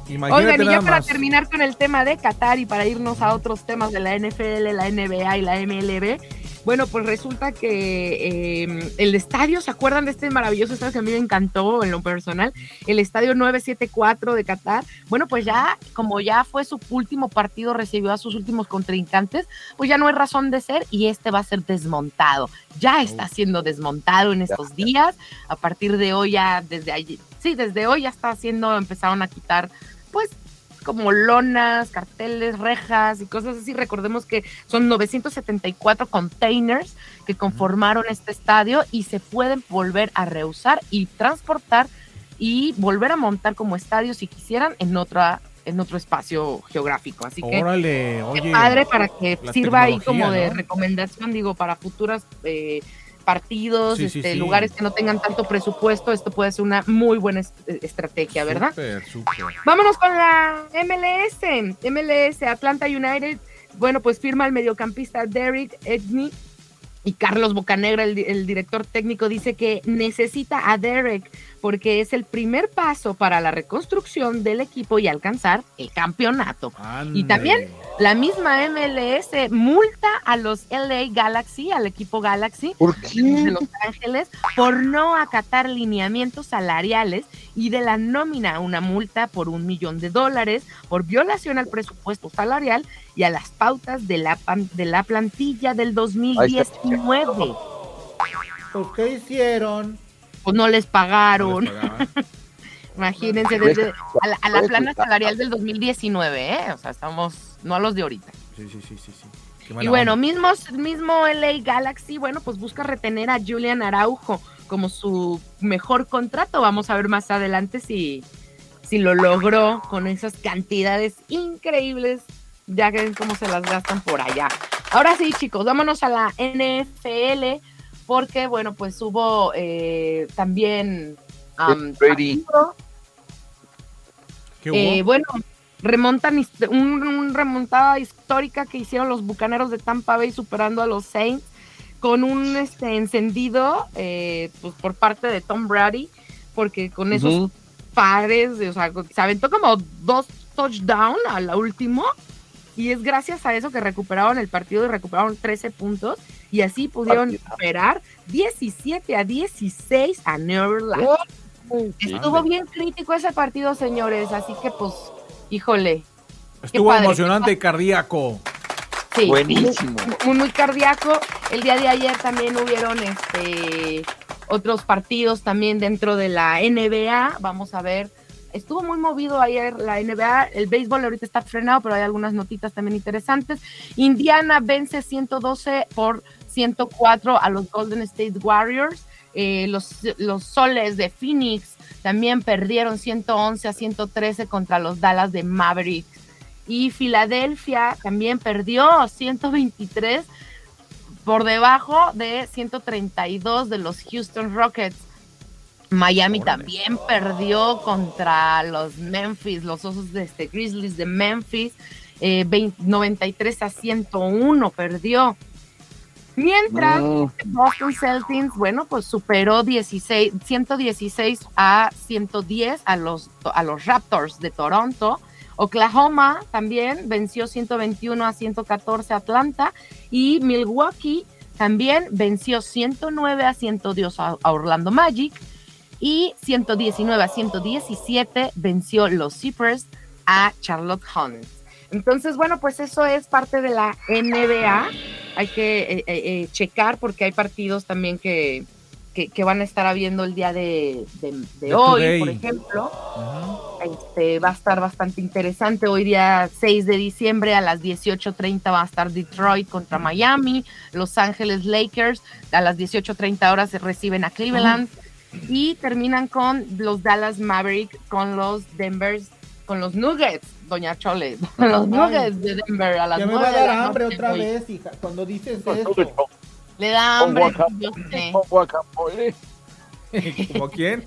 Imagínate Oigan, y ya para más. terminar con el tema de Qatar y para irnos a otros temas de la NFL, la NBA y la MLB, bueno, pues resulta que eh, el estadio, ¿se acuerdan de este maravilloso estadio que a mí me encantó en lo personal? El estadio 974 de Qatar. Bueno, pues ya, como ya fue su último partido, recibió a sus últimos contrincantes, pues ya no hay razón de ser y este va a ser desmontado. Ya está siendo desmontado en estos días. A partir de hoy, ya desde allí, sí, desde hoy ya está haciendo, empezaron a quitar pues como lonas, carteles, rejas y cosas así. Recordemos que son 974 containers que conformaron este estadio y se pueden volver a reusar y transportar y volver a montar como estadio si quisieran en otra en otro espacio geográfico. Así que Órale, qué oye. padre para que sirva ahí como de recomendación, digo, para futuras eh, partidos, Sí, este, sí. lugares que no tengan tanto presupuesto, esto puede ser una muy buena es- estrategia, ¿verdad? Vámonos con la MLS. MLS, Atlanta United. Bueno, pues firma el mediocampista Derek Edney y Carlos Bocanegra, el director técnico, dice que necesita a Derek porque es el primer paso para la reconstrucción del equipo y alcanzar el campeonato. Y también la misma MLS multa a los LA Galaxy, al equipo Galaxy ¿Por de Los Ángeles, por no acatar lineamientos salariales y de la nómina una multa por un millón de dólares por violación al presupuesto salarial y a las pautas de la, pan- de la plantilla del 2019. ¿Por qué hicieron? Pues no les pagaron. *laughs* Imagínense, desde, a la, a la plana salarial del 2019, ¿eh? O sea, estamos, no a los de ahorita. Sí, sí, sí, sí, sí. Y bueno, mismo, mismo LA Galaxy, bueno, pues busca retener a Julian Araujo como su mejor contrato. Vamos a ver más adelante si, si lo logró con esas cantidades increíbles. Ya que ven cómo se las gastan por allá. Ahora sí, chicos, vámonos a la NFL, porque, bueno, pues hubo eh, también. Um, eh, bueno, remontan un, remontada histórica que hicieron los bucaneros de Tampa Bay superando a los Saints con un este encendido eh, pues por parte de Tom Brady porque con esos pares o sea se aventó como dos touchdowns a la última y es gracias a eso que recuperaron el partido y recuperaron 13 puntos y así pudieron superar 17 a 16 a Neverland. Estuvo bien crítico ese partido, señores, así que pues híjole. Estuvo emocionante y cardíaco. Sí, Buenísimo. Muy, muy, cardíaco. El día de ayer también hubieron este otros partidos también dentro de la NBA. Vamos a ver. Estuvo muy movido ayer la NBA. El béisbol ahorita está frenado, pero hay algunas notitas también interesantes. Indiana vence 112 por 104 a los Golden State Warriors. Eh, los, los soles de Phoenix también perdieron 111 a 113 contra los Dallas de Mavericks. Y Filadelfia también perdió 123 por debajo de 132 de los Houston Rockets. Miami también perdió contra los Memphis, los osos de este Grizzlies de Memphis, 93 eh, a 101 perdió. Mientras Boston Celtics, bueno, pues superó 16, 116 a 110 a los, a los Raptors de Toronto. Oklahoma también venció 121 a 114 a Atlanta y Milwaukee también venció 109 a 110 a, Orlando Magic y 119 a 117 venció los Zippers a Charlotte Hornets. Entonces, bueno, pues eso es parte de la NBA hay que eh, eh, eh, checar porque hay partidos también que, van a estar habiendo el día de, hoy, por ejemplo. este, va a estar bastante interesante. Hoy día 6 de diciembre a las 18.30 va a estar Detroit contra Miami, Los Ángeles Lakers a las 18.30 horas se reciben a Cleveland. Y terminan con los Dallas Mavericks, con los Denver, con los Nuggets Doña Chole, *laughs* los nuggets de Denver a las Ya me va a dar hambre otra vez, hija, cuando dices eso. Le da hambre, yo sé. *laughs* *laughs* ¿Como quién?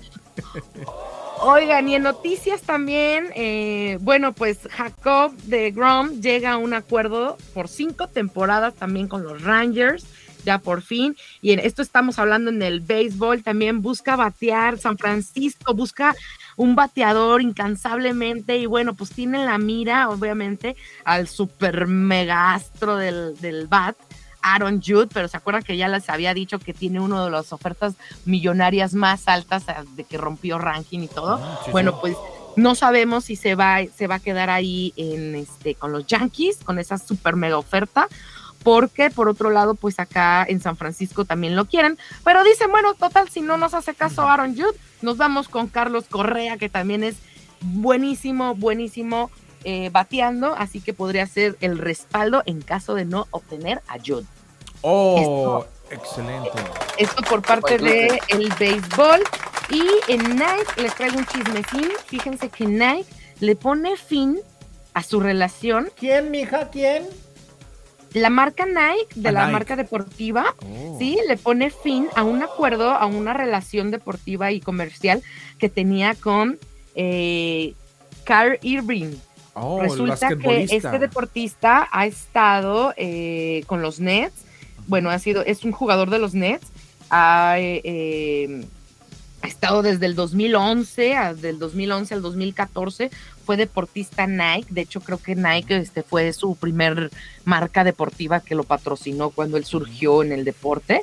Oigan, y en noticias también, eh, bueno, pues Jacob de Grom llega a un acuerdo por cinco temporadas también con los Rangers, ya por fin. Y en esto estamos hablando en el béisbol, también busca batear San Francisco, busca un bateador incansablemente y bueno, pues tiene la mira, obviamente, al super megastro del, del bat. Aaron Jude, pero se acuerdan que ya les había dicho que tiene una de las ofertas millonarias más altas de que rompió ranking y todo. Ah, bueno, pues no sabemos si se va, se va a quedar ahí en este, con los Yankees, con esa super mega oferta, porque por otro lado, pues acá en San Francisco también lo quieren, pero dicen, bueno, total, si no nos hace caso Aaron Jude, nos vamos con Carlos Correa, que también es buenísimo, buenísimo eh, bateando, así que podría ser el respaldo en caso de no obtener a Jude. Oh, excelente. Esto por parte de el béisbol. Y en Nike les traigo un chismecín. Fíjense que Nike le pone fin a su relación. ¿Quién, mija? ¿Quién? La marca Nike, de la marca deportiva, oh. sí, le pone fin a un acuerdo, a una relación deportiva y comercial que tenía con eh, Carl Irving. Oh, Resulta que este deportista ha estado eh, con los Nets, bueno, ha sido, es un jugador de los Nets, ha eh, ha estado desde el 2011, del 2011 al 2014, fue deportista Nike, de hecho creo que Nike este, fue su primer marca deportiva que lo patrocinó cuando él surgió en el deporte.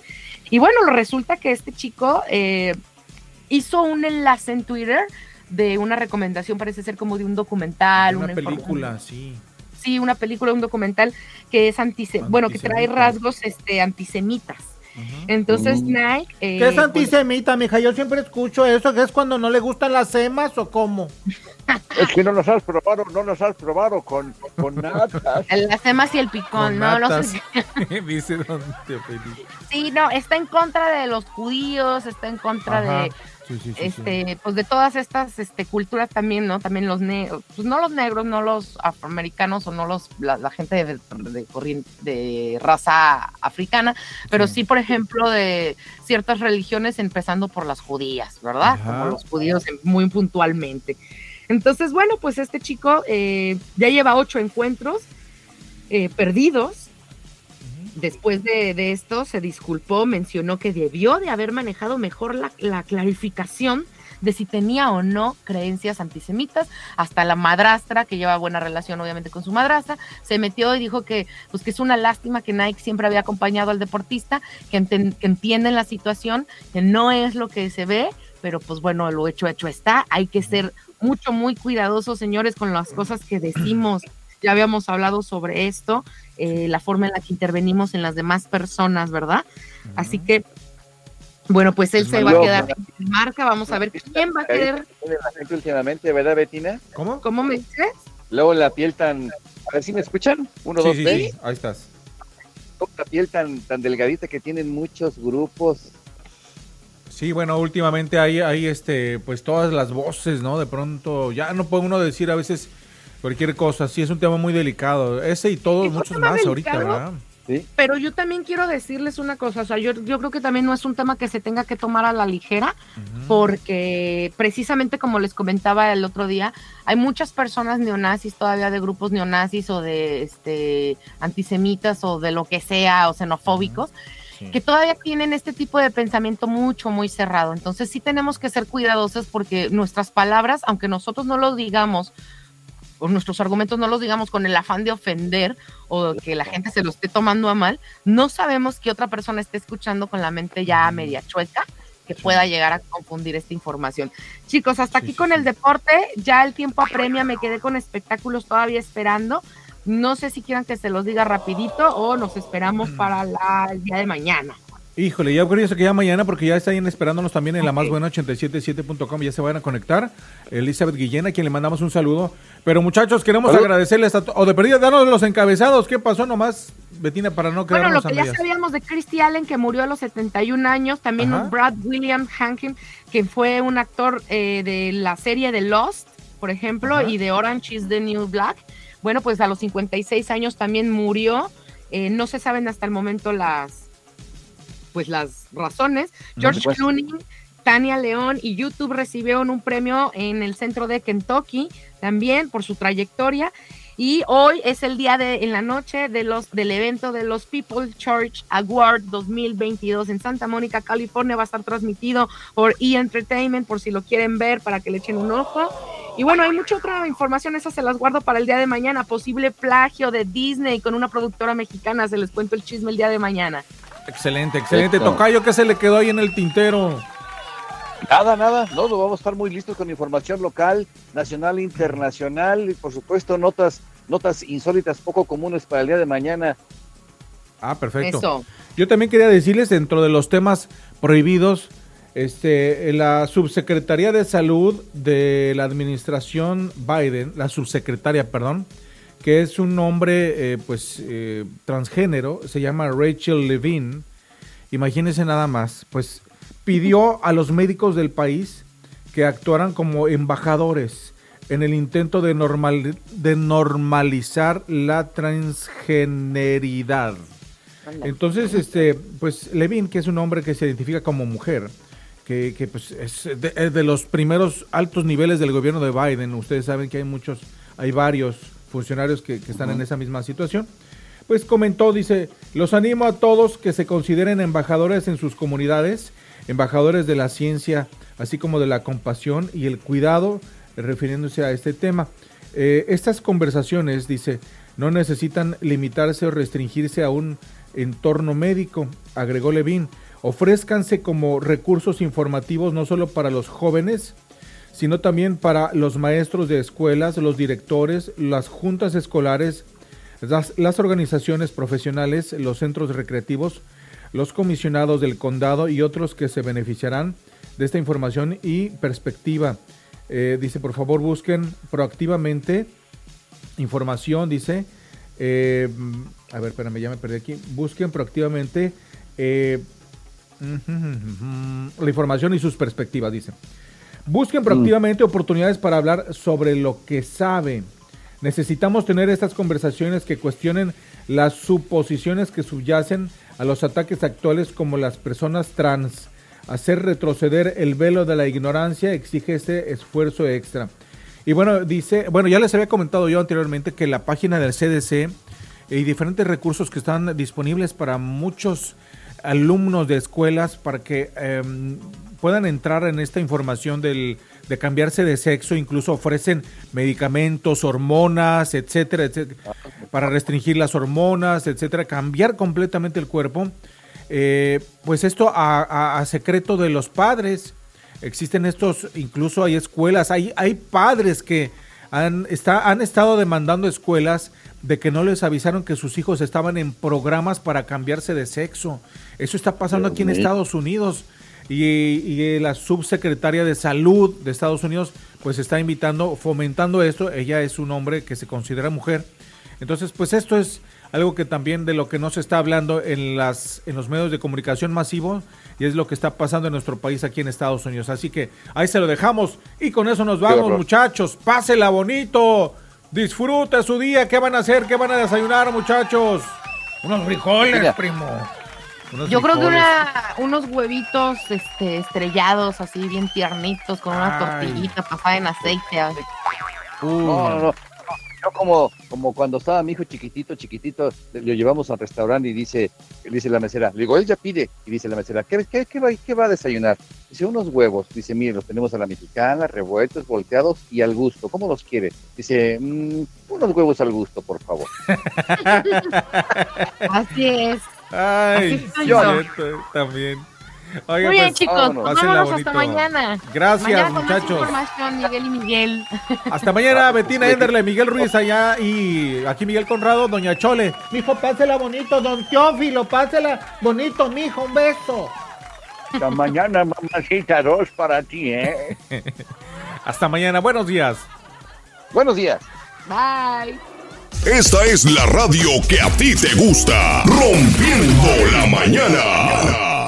Y bueno, resulta que este chico eh, hizo un enlace en Twitter de una recomendación, parece ser como de un documental. Una, película, sí. Sí, una película, un documental que es antisemita, bueno, que trae rasgos este, antisemitas. Entonces uh. Nike... Eh, ¿Qué es antisemita, mija? Yo siempre escucho eso, que es cuando no le gustan las semas o cómo. *laughs* Es que no los has probado, no los has probado con, con natas. *laughs* Las semas y el picón, no, no sé. *laughs* Dice don Sí, no, está en contra de los judíos, está en contra de este, pues de todas estas este, culturas también, ¿no? También los negros, pues no los negros, no los afroamericanos o no los la, gente de, de, de raza africana, pero sí. por ejemplo, de ciertas religiones, empezando por las judías, ¿verdad? Como los judíos muy puntualmente. Entonces, bueno, pues este chico eh, ya lleva ocho encuentros eh, perdidos después de, esto se disculpó, mencionó que debió de haber manejado mejor la, clarificación de si tenía o no creencias antisemitas. Hasta la madrastra, que lleva buena relación obviamente con su madrastra, se metió y dijo que, pues, que es una lástima que Nike siempre había acompañado al deportista, que, entienden la situación, que no es lo que se ve, pero pues bueno, lo hecho, hecho está. Hay que ser mucho, muy cuidadosos, señores, con las cosas que decimos. Ya habíamos hablado sobre esto eh, la forma en la que intervenimos en las demás personas, ¿verdad? Así que, bueno, pues él se va a quedar en marca, vamos a ver quién va a querer. últimamente, ¿verdad, Betina? ¿Cómo? ¿Cómo me dices? Luego la piel tan, a ver si me escuchan, uno, dos, tres. ahí estás. La piel tan, tan delgadita que tienen muchos grupos Sí, bueno, últimamente hay, hay este, pues todas las voces, ¿no? De pronto, ya no puede uno decir a veces cualquier cosa. Sí, es un tema muy delicado. Ese y todos, muchos más ahorita, ¿verdad? ¿Sí? Pero yo también quiero decirles una cosa, o sea, yo, yo creo que también no es un tema que se tenga que tomar a la ligera, porque precisamente como les comentaba el otro día, hay muchas personas neonazis todavía de grupos neonazis o de este antisemitas o de lo que sea, o xenofóbicos, que todavía tienen este tipo de pensamiento mucho, muy cerrado. Entonces sí tenemos que ser cuidadosos porque nuestras palabras, aunque nosotros no lo digamos, o nuestros argumentos no los digamos con el afán de ofender o que la gente se lo esté tomando a mal, no sabemos que otra persona esté escuchando con la mente ya media chueca que pueda llegar a confundir esta información. Chicos, hasta aquí con el deporte, ya el tiempo apremia, me quedé con espectáculos todavía esperando. No sé si quieran que se los diga rapidito o nos esperamos para la, el día de mañana. Híjole, ya eso que ya mañana porque ya están esperándonos también en la más buena 877.com, ya se van a conectar. Elizabeth Guillén, a quien le mandamos un saludo. Pero muchachos, queremos agradecerles a o de perdida, danos los encabezados, ¿qué pasó nomás, Betina, para no quedarnos Bueno, lo que ya sabíamos de Christy Allen, que murió a los 71 años, también Brad William Hankin, que fue un actor eh, de la serie de Lost, por ejemplo, y de Orange is the New Black. Bueno, pues a los 56 años también murió. Eh, no se saben hasta el momento las pues las razones. George Clooney, Tania León y YouTube recibieron un premio en el centro de Kentucky también por su trayectoria. Y hoy es el día de, en la noche de los, del evento de los People Church Award 2022 en Santa Mónica, California. Va a estar transmitido por E! Entertainment por si lo quieren ver para que le echen un ojo. Y bueno, hay mucha otra información, esa se las guardo para el día de mañana. Posible plagio de Disney con una productora mexicana. Se les cuento el chisme el día de mañana. Excelente, excelente. Tocayo, ¿qué se le quedó ahí en el tintero? Nada, nada, no, vamos a estar muy listos con información local, nacional, internacional y por supuesto notas, notas insólitas, poco comunes para el día de mañana. Ah, perfecto. Yo también quería decirles dentro de los temas prohibidos, este, la subsecretaría de salud de la administración Biden, la subsecretaria, perdón, que es un hombre eh, pues eh, transgénero, se llama Rachel Levine. Imagínense nada más, pues pidió a los médicos del país que actuaran como embajadores en el intento de, normal, de normalizar la transgeneridad. Entonces, este, pues Levine, que es un hombre que se identifica como mujer, que, que pues es de, es de, los primeros altos niveles del gobierno de Biden, ustedes saben que hay muchos, hay varios funcionarios que, están en esa misma situación, pues comentó, dice, los animo a todos que se consideren embajadores en sus comunidades, embajadores de la ciencia, así como de la compasión y el cuidado, refiriéndose a este tema. Eh, estas conversaciones, dice, no necesitan limitarse o restringirse a un entorno médico, agregó Levin. Ofrézcanse como recursos informativos no solo para los jóvenes, sino también para los maestros de escuelas, los directores, las juntas escolares, las, organizaciones profesionales, los centros recreativos, los comisionados del condado y otros que se beneficiarán de esta información y perspectiva. Eh, dice, por favor, busquen proactivamente información, dice. Eh, a ver, espérame, ya me perdí aquí. Busquen proactivamente eh, *laughs* la información y sus perspectivas, dice. Busquen proactivamente oportunidades para hablar sobre lo que saben. Necesitamos tener estas conversaciones que cuestionen las suposiciones que subyacen a los ataques actuales como las personas trans. Hacer retroceder el velo de la ignorancia exige ese esfuerzo extra. Y bueno, dice, bueno, ya les había comentado yo anteriormente que la página del CDC y diferentes recursos que están disponibles para muchos alumnos de escuelas para que em, puedan entrar en esta información del, de cambiarse de sexo, incluso ofrecen medicamentos, hormonas, etcétera, etcétera, para restringir las hormonas, etcétera, cambiar completamente el cuerpo. Eh, pues esto a, secreto de los padres. Existen estos, incluso hay escuelas, hay, hay padres que han, está, han estado demandando escuelas de que no les avisaron que sus hijos estaban en programas para cambiarse de sexo. Eso está pasando aquí en Estados Unidos. Y, y, la subsecretaria de salud de Estados Unidos pues está invitando, fomentando esto. Ella es un hombre que se considera mujer. Entonces, pues esto es algo que también de lo que no se está hablando en, las, en los medios de comunicación masivos y es lo que está pasando en nuestro país aquí en Estados Unidos. Así que ahí se lo dejamos y con eso nos vamos muchachos. Pásela bonito, disfrute su día. ¿Qué van a hacer? ¿Qué van a desayunar muchachos? Unos frijoles, primo. Yo creo que unos huevitos este, estrellados así bien tiernitos con una tortillita pasada en aceite. no, no, no como, como cuando estaba mi hijo chiquitito, chiquitito, lo llevamos al restaurante y dice, dice la mesera, le digo, él ya pide, y dice la mesera, ¿qué, qué, qué, va, qué va a desayunar? Dice, unos huevos, dice, mire, los tenemos a la mexicana, revueltos, volteados y al gusto, ¿cómo los quiere? Dice, mm, unos huevos al gusto, por favor. *laughs* Así es. Ay, yo también. Muy bien, pues, chicos, vámonos hasta mañana. Gracias, muchachos. Miguel y Miguel. Hasta mañana, Betina Enderle, Miguel Ruiz allá y aquí Miguel Conrado, Doña Chole. Mijo, pásela bonito, don Teófilo, pásela bonito, mijo, un beso. Hasta mañana, mamacita, dos para ti, ¿eh? *laughs* Hasta mañana, buenos días. Buenos días. Bye. Esta es la radio que a ti te gusta. Rompiendo la mañana.